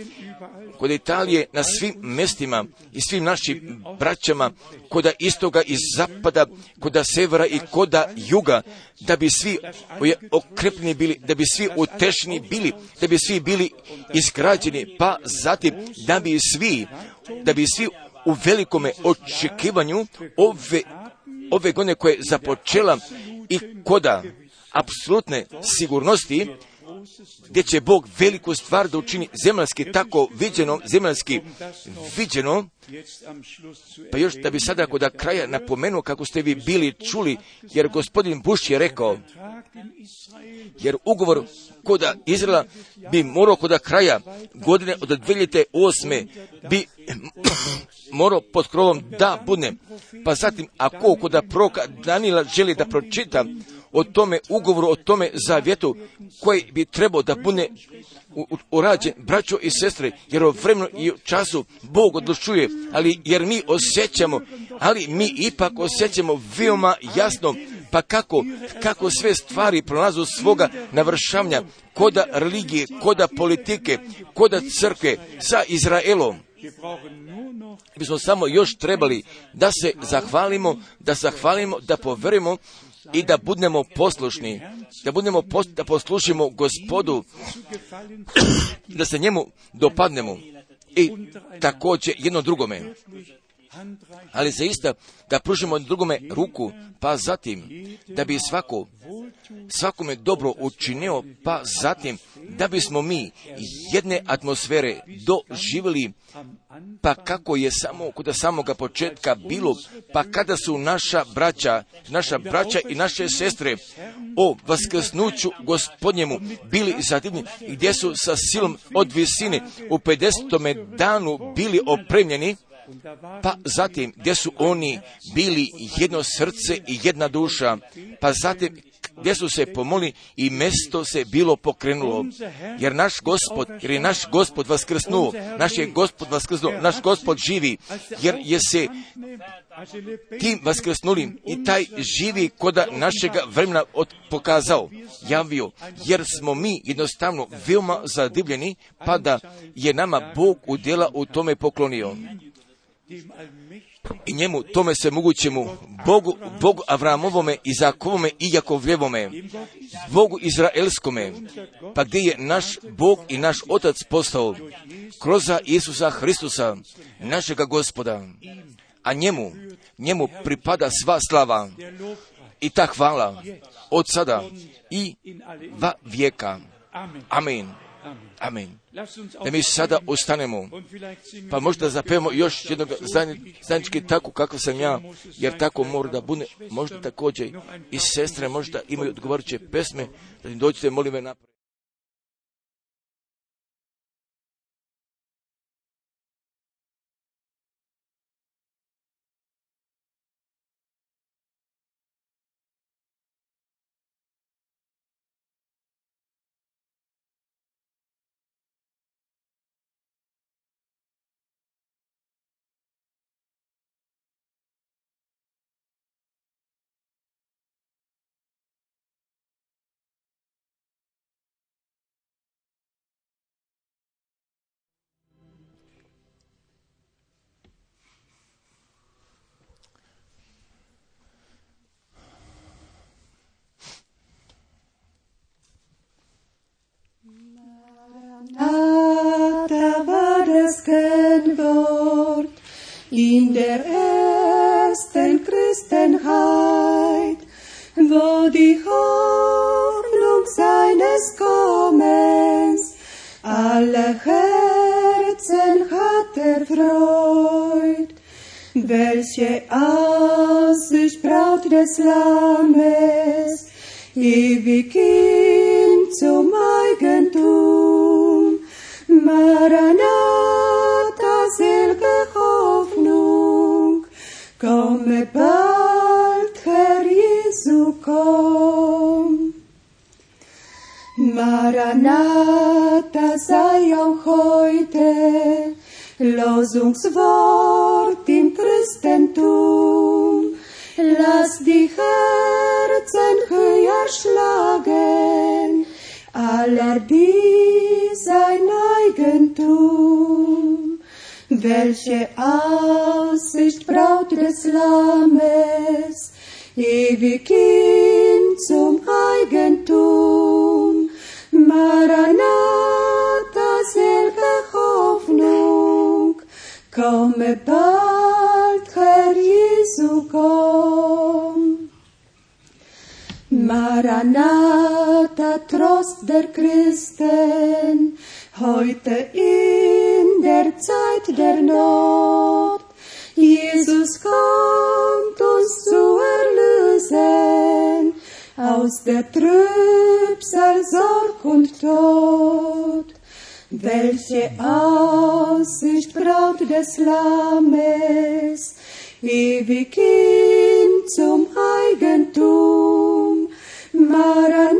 kod Italije, na svim mestima i svim našim braćama, kod istoga i zapada, kod severa i kod juga, da bi svi okrepni bili, da bi svi utešni bili, da bi svi bili izgrađeni, pa zatim da bi svi, da bi svi u velikome očekivanju ove, ove godine koje je započela i koda apsolutne sigurnosti gdje će Bog veliku stvar da učini zemaljski tako viđeno, zemaljski viđeno, pa još da bi sada kod kraja napomenuo kako ste vi bili čuli, jer gospodin Buš je rekao, jer ugovor kod Izraela bi morao kod kraja godine od 2008. bi morao pod krovom da bude. Pa zatim, ako kod proka Danila želi da pročita o tome ugovoru, o tome zavjetu koji bi trebao da bude urađen, braćo i sestre, jer o vremenu i času Bog odlučuje, ali jer mi osjećamo, ali mi ipak osjećamo veoma jasno, pa kako, kako sve stvari prolazu svoga navršavanja, koda religije, koda politike, koda crkve sa Izraelom. Mi smo samo još trebali da se zahvalimo, da zahvalimo, da poverimo i da budemo poslušni, da budemo da poslušimo gospodu, da se njemu dopadnemo i također jedno drugome. Ali zaista da pružimo drugome ruku, pa zatim da bi svako, svakome dobro učinio, pa zatim da bismo mi jedne atmosfere doživjeli, pa kako je samo kod samoga početka bilo, pa kada su naša braća, naša braća i naše sestre o vaskrsnuću gospodnjemu bili zadivni, gdje su sa silom od visine u 50. danu bili opremljeni, pa zatim gdje su oni bili jedno srce i jedna duša, pa zatim gdje su se pomoli i mesto se bilo pokrenulo. Jer naš gospod, jer je naš gospod vaskrsnuo, naš je gospod vaskrsnuo, naš gospod živi, jer je se tim vaskrsnulim i taj živi koda našega vremena od, pokazao, javio, jer smo mi jednostavno veoma zadivljeni, pa da je nama Bog udjela u tome poklonio i njemu, tome se mogućemu, Bogu, Bogu Avramovome, Izakovome i Jakovljevome, Bogu Izraelskome, pa gdje je naš Bog i naš Otac postao, kroz Isusa Hristusa, našega gospoda, a njemu, njemu pripada sva slava i ta hvala od sada i va vijeka. Amen. Amen. Da mi sada ostanemo, pa možda zapevamo još jednog zajednički tako kako sam ja, jer tako mora da bude, možda također i sestre možda imaju odgovarajuće pesme, da im dođete, molim me napred. Die Hoffnung seines Kommens alle Herzen hat erfreut. Welche Aussicht Braut des Lammes, ewig ihm zum Eigentum. Maranatha, selge Hoffnung, komme bald, komm. Maranatha sei auch heute Losungswort im Christentum. Lass die Herzen höher schlagen, aller die sein Eigentum. Welche Aussicht Braut des Lammes, ewig ihm zum Eigentum. Maranatha, selge Hoffnung, komme bald, Herr Jesu, komm. Maranatha, Trost der Christen, heute in der Zeit der Not. Jesus kommt uns zu erlösen aus der Trübsal, Sorg und Tod. Welche Aussicht Braut des Lammes, ewig ihm zum Eigentum. Maranatha,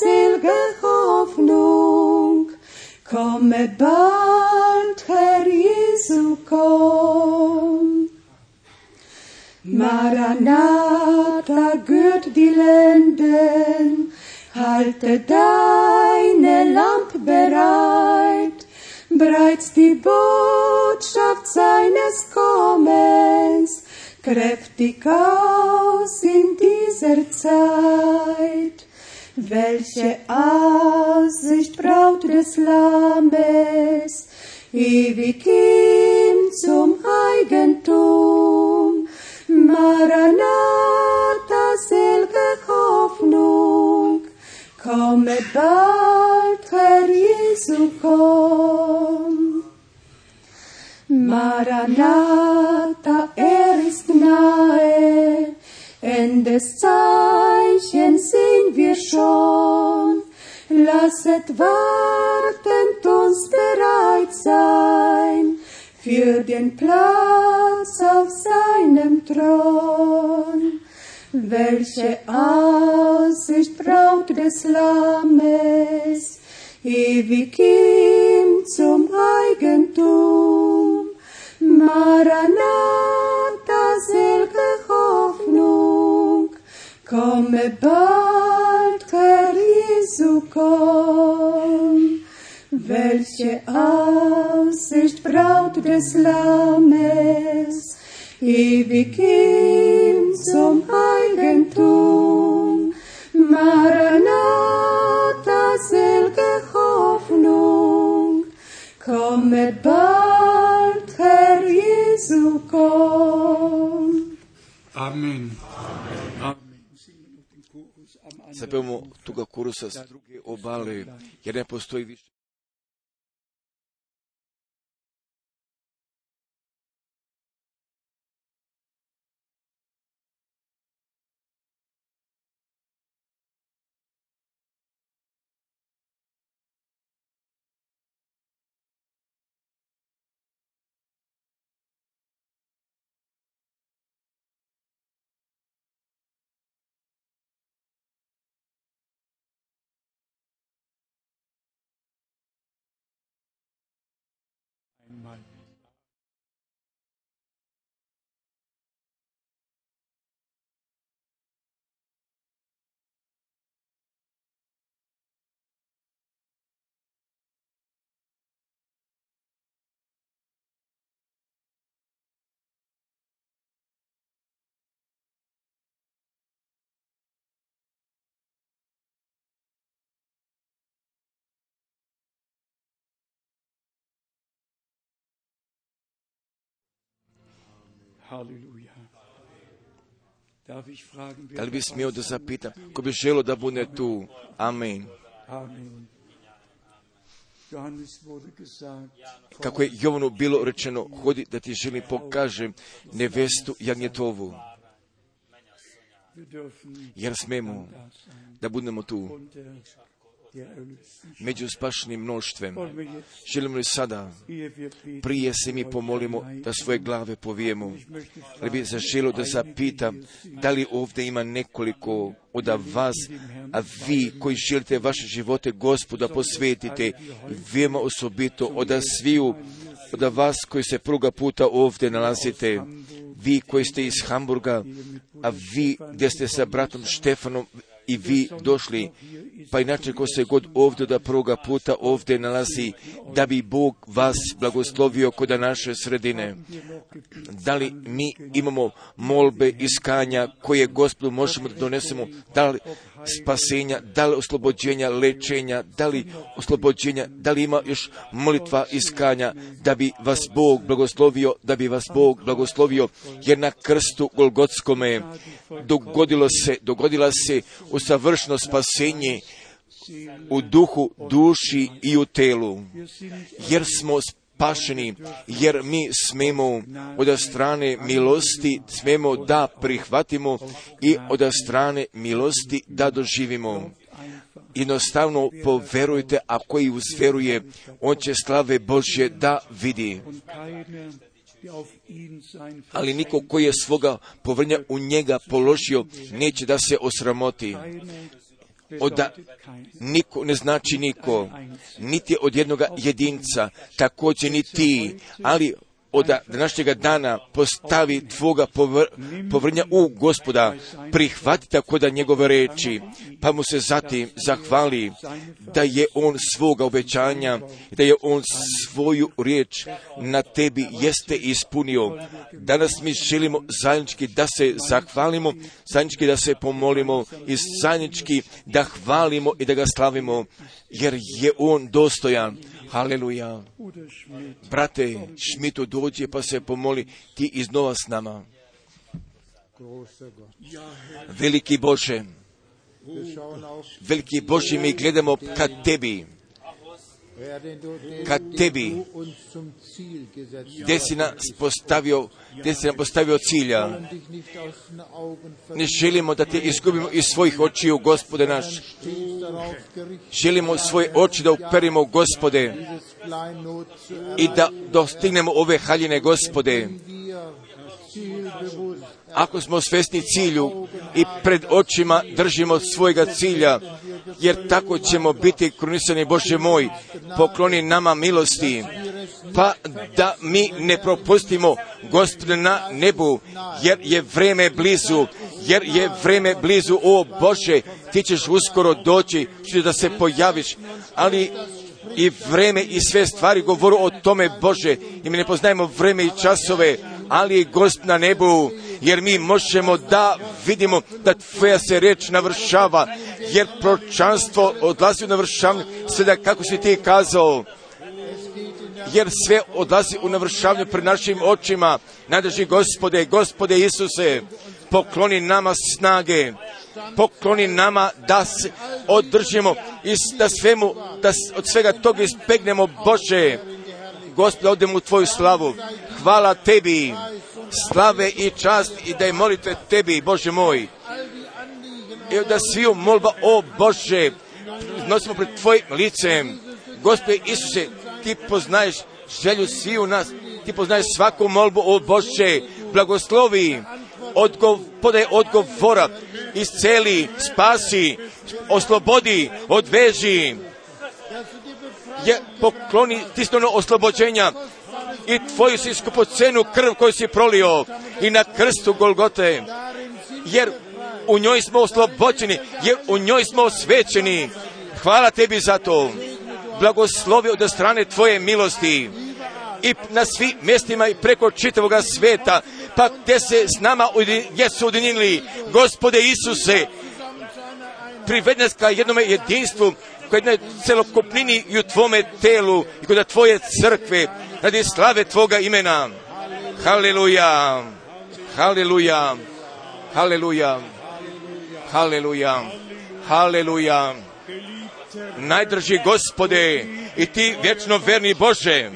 selge Hoffnung, komme bald, Jesu, komm. Maranatha, gürt die Lenden, halte deine Lamp bereit, breit's die Botschaft seines Kommens, kräftig aus in dieser Zeit. Welche Aussicht Braut des Lammes, ewig ihm zum Eigentum. Maranatha, selge Hoffnung, komme bald, Herr Jesu, komm. Maranatha, er ist nahe, Endes Zeichen sehen wir schon. Lasset wartend uns bereit sein für den Platz auf seinem Thron. Welche Aussicht Braut des Lammes, ewig ihm zum Eigentum. Maranatha, selge Hoffnung, komme bald, Jesu. Welche Aussicht Braut des Lammes, ewig ihm zum Eigentum. Maranatha, selge Hoffnung, komme bald, Herr Jesu, komm. Amen. Zapevamo toga kurusa s druge obale, jer ne postoji više. Da li bi smio da zapitam, ko bi želo da bude tu? Amen. Kako je Jovanu bilo rečeno, hodi da ti želim pokažem nevestu Jagnjetovu, jer smemo da budemo tu. Među spašenim mnoštvem. Želimo li sada, prije se mi pomolimo da svoje glave povijemo, ali bi zaželo da zapita da li ovdje ima nekoliko od vas, a vi koji želite vaše živote gospoda posvetite, vijema osobito od sviju, od vas koji se pruga puta ovdje nalazite, vi koji ste iz Hamburga, a vi gdje ste sa bratom Štefanom i vi došli, pa inače ko se god ovdje da pruga puta ovdje nalazi, da bi Bog vas blagoslovio kod naše sredine. Da li mi imamo molbe iskanja koje gospodu možemo da donesemo, da li spasenja, da li oslobođenja, lečenja, da li oslobođenja, da li ima još molitva iskanja, da bi vas Bog blagoslovio, da bi vas Bog blagoslovio, jer na krstu Golgotskome dogodilo se, dogodila se usavršeno spasenje u duhu, duši i u telu, jer smo spašeni, jer mi smemo od strane milosti, smemo da prihvatimo i od strane milosti da doživimo. Jednostavno poverujte, a koji uzveruje, on će slave Božje da vidi. Ali niko koji je svoga povrnja u njega položio, neće da se osramoti. Keine Od da bedeutet kein. niko ne znači niko, niti od jednoga jedinca, također ni ti, ali od današnjega dana postavi tvoga povr- povrnja u gospoda, prihvati tako da njegove reči, pa mu se zatim zahvali da je on svoga obećanja, da je on svoju riječ na tebi jeste ispunio. Danas mi želimo zajednički da se zahvalimo, zajednički da se pomolimo i zajednički da hvalimo i da ga slavimo, jer je on dostojan. Haleluja. Brate Šmitu dođe pa se pomoli ti iznova s nama. Veliki Bože, veliki Bože, mi gledamo ka tebi, Herr, den du, den, ka den tebi, gdje si nas postavio, gdje si nam postavio cilja. Ne želimo da te izgubimo iz svojih očiju, gospode naš. Želimo svoje oči da uperimo, gospode, i da dostignemo ove haljine, gospode. Ako smo svesni cilju i pred očima držimo svojega cilja, jer tako ćemo biti krunisani, Bože moj, pokloni nama milosti, pa da mi ne propustimo gospode na nebu, jer je vreme blizu, jer je vreme blizu, o Bože, ti ćeš uskoro doći, ćeš da se pojaviš, ali i vreme i sve stvari govoru o tome Bože i mi ne poznajemo vreme i časove, ali gost na nebu, jer mi možemo da vidimo da tvoja se reč navršava, jer pročanstvo odlazi u navršavanje, sve da kako si ti kazao, jer sve odlazi u navršavanju pred našim očima. Nadrži gospode, gospode Isuse, pokloni nama snage, pokloni nama da se održimo i da svemu, da od svega toga ispegnemo Bože. Gospode, odemo u Tvoju slavu. Hvala Tebi, slave i čast i da je molite Tebi, Bože moj. I da sviju molba, o Bože, nosimo pred Tvojim licem. Gospode Isuse, Ti poznaješ želju sviju nas, Ti poznaješ svaku molbu, o Bože, blagoslovi, odgov, podaj odgovora, isceli, spasi, oslobodi, odveži, je pokloni tisnovno oslobođenja i tvoju si skupocenu krv koju si prolio i na krstu Golgote, jer u njoj smo oslobođeni, jer u njoj smo osvećeni. Hvala tebi za to. Blagoslovi od strane tvoje milosti i na svim mjestima i preko čitavoga sveta, pa gdje se s nama jesu ujedinili, gospode Isuse, privedi ka jednome jedinstvu, ka jednoj celokupnini i u tvome telu i kod tvoje crkve, radi slave tvoga imena. Haleluja, haleluja, haleluja, haleluja, haleluja. Najdrži gospode i ti vječno verni Bože,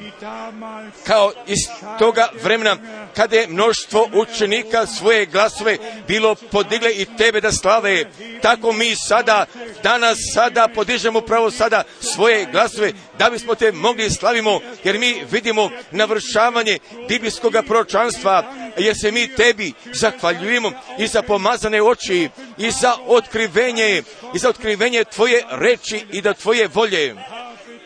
kao iz toga vremena kada je mnoštvo učenika svoje glasove bilo podigle i tebe da slave, tako mi sada, danas sada podižemo pravo sada svoje glasove da bismo te mogli slavimo, jer mi vidimo navršavanje biblijskog proročanstva, jer se mi tebi zahvaljujemo i za pomazane oči i za otkrivenje i za otkrivenje tvoje reči i da tvoje volje.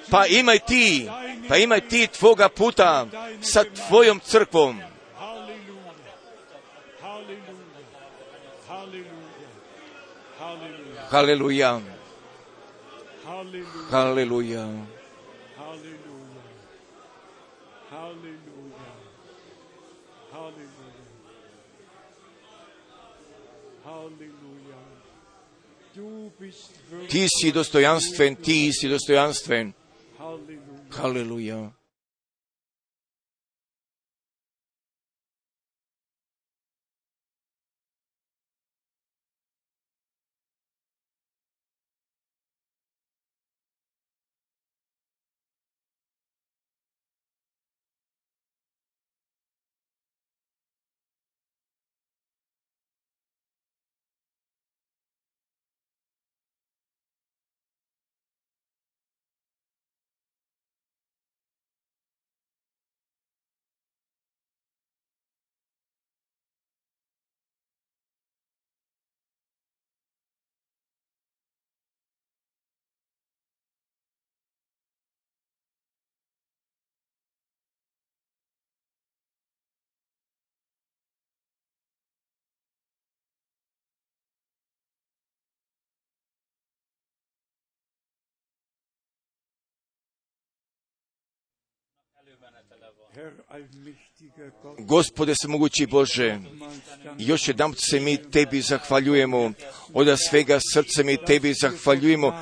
Pa imaj ti, pa imaj ti tvoga puta sa tvojom crkvom. Haleluja, haleluja. Ti si dostojanstven, ti si dostojanstven. 哈利路亚。Gospode svemogući Bože, još jedan se mi tebi zahvaljujemo, od svega srca mi tebi zahvaljujemo,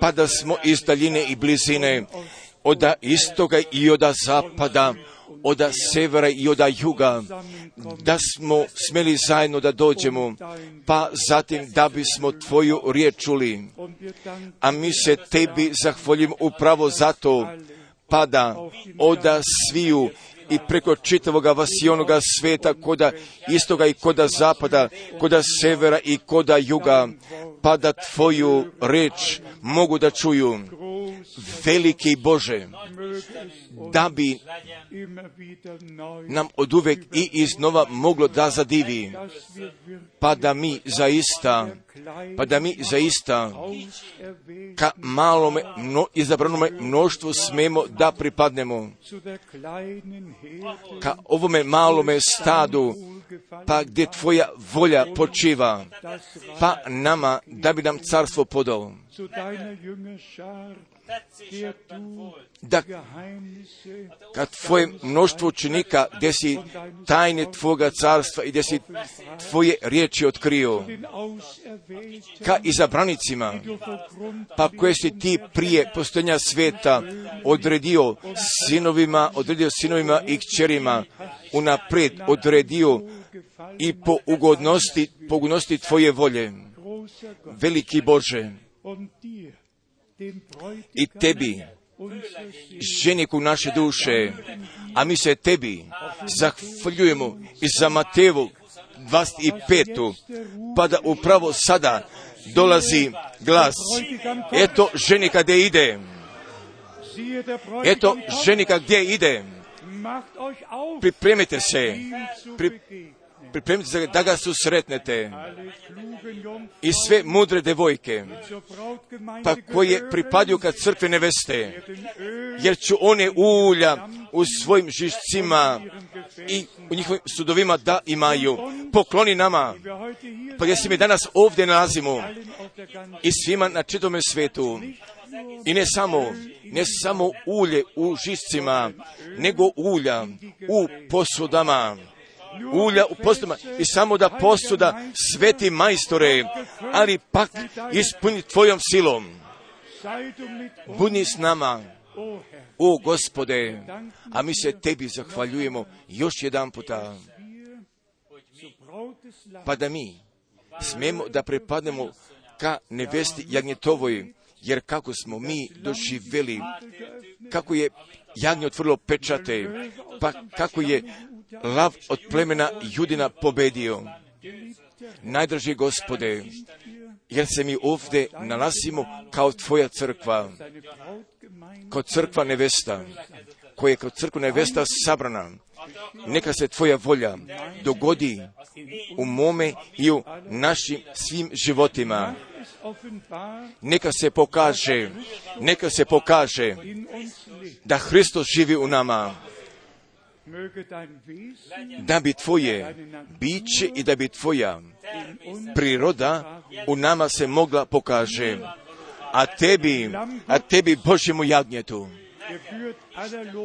pa da smo iz daljine i blizine, od istoga i od zapada, od severa i od juga, da smo smeli zajedno da dođemo, pa zatim da bismo Tvoju riječ čuli. A mi se Tebi zahvaljujemo upravo zato, pa da od sviju i preko čitavoga vasionoga sveta, koda istoga i koda zapada, koda severa i koda juga, pa da Tvoju reč mogu da čuju. Veliki Bože, da bi nam od uvek i iznova moglo da zadivi, pa da mi zaista, pa da mi zaista ka malome, mno, izabranome mnoštvu smemo da pripadnemo, ka ovome malome stadu, pa gdje tvoja volja počiva, pa nama da bi nam carstvo podao. Da kad tvoje mnoštvo učenika gdje si tajne tvoga carstva i gdje si tvoje riječi otkrio, ka izabranicima, pa koje si ti prije postojanja sveta odredio sinovima, odredio sinovima i kćerima, unaprijed odredio i po ugodnosti, po ugodnosti tvoje volje. Veliki Bože, i tebi, ženiku naše duše, a mi se tebi zahvaljujemo i za Matevu 25. pa da upravo sada dolazi glas. Eto ženika gdje ide. Eto ženika gdje ide. Pripremite se. Pri, pripremite se da ga susretnete. I sve mudre devojke, pa koje pripadaju kad crkve neveste, jer ću one ulja u svojim žišcima i u njihovim sudovima da imaju. Pokloni nama, pa gdje se mi danas ovdje nalazimo i svima na čitome svetu. I ne samo, ne samo ulje u žišcima, nego ulja u posudama ulja u posudama i samo da posuda sveti majstore, ali pak ispuni tvojom silom. Budi s nama, o gospode, a mi se tebi zahvaljujemo još jedan puta. Pa da mi smemo da prepadnemo ka nevesti jagnjetovoj, jer kako smo mi doživjeli, kako je jagnje otvorilo pečate, pa kako je lav od plemena Judina pobedio. Najdraži gospode, jer se mi ovdje nalazimo kao tvoja crkva, kao crkva nevesta, koja je kao crkva nevesta sabrana. Neka se tvoja volja dogodi u mome i u našim svim životima. Neka se pokaže, neka se pokaže da Hristos živi u nama da bi tvoje biće i da bi tvoja priroda u nama se mogla pokaže. A tebi, a tebi Božjemu jagnjetu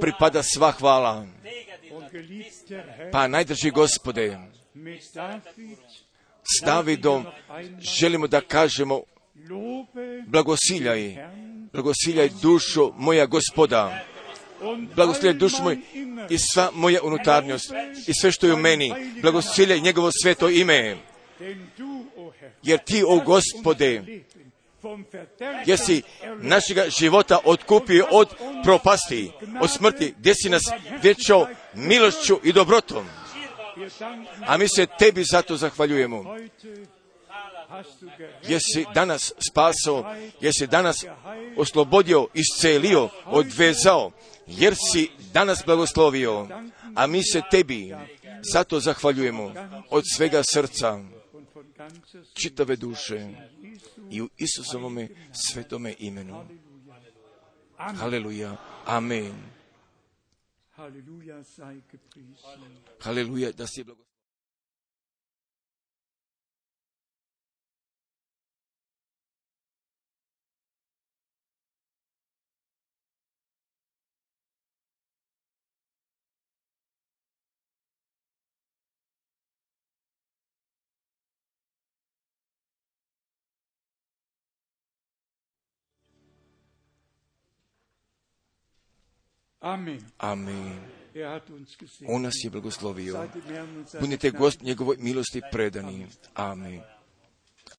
pripada sva hvala. Pa najdrži gospode, s Davidom želimo da kažemo blagosiljaj, blagosiljaj dušo moja gospoda blagosiljaj dušu moj i sva moja unutarnjost i sve što je u meni, blagosiljaj njegovo sveto ime. Jer ti, o gospode, jesi našega života otkupio od propasti, od smrti, gdje si nas vječao milošću i dobrotom. A mi se tebi zato zahvaljujemo. Jesi danas spasao, jesi danas oslobodio, iscelio, odvezao, jer si danas blagoslovio, a mi se tebi zato zahvaljujemo od svega srca, čitave duše i u Isusovome svetome imenu. Haleluja. Amen. Haleluja, da si blagoslovio. Gesehen. On nas je blagoslovio. Budite gost njegovoj milosti predani. Amen.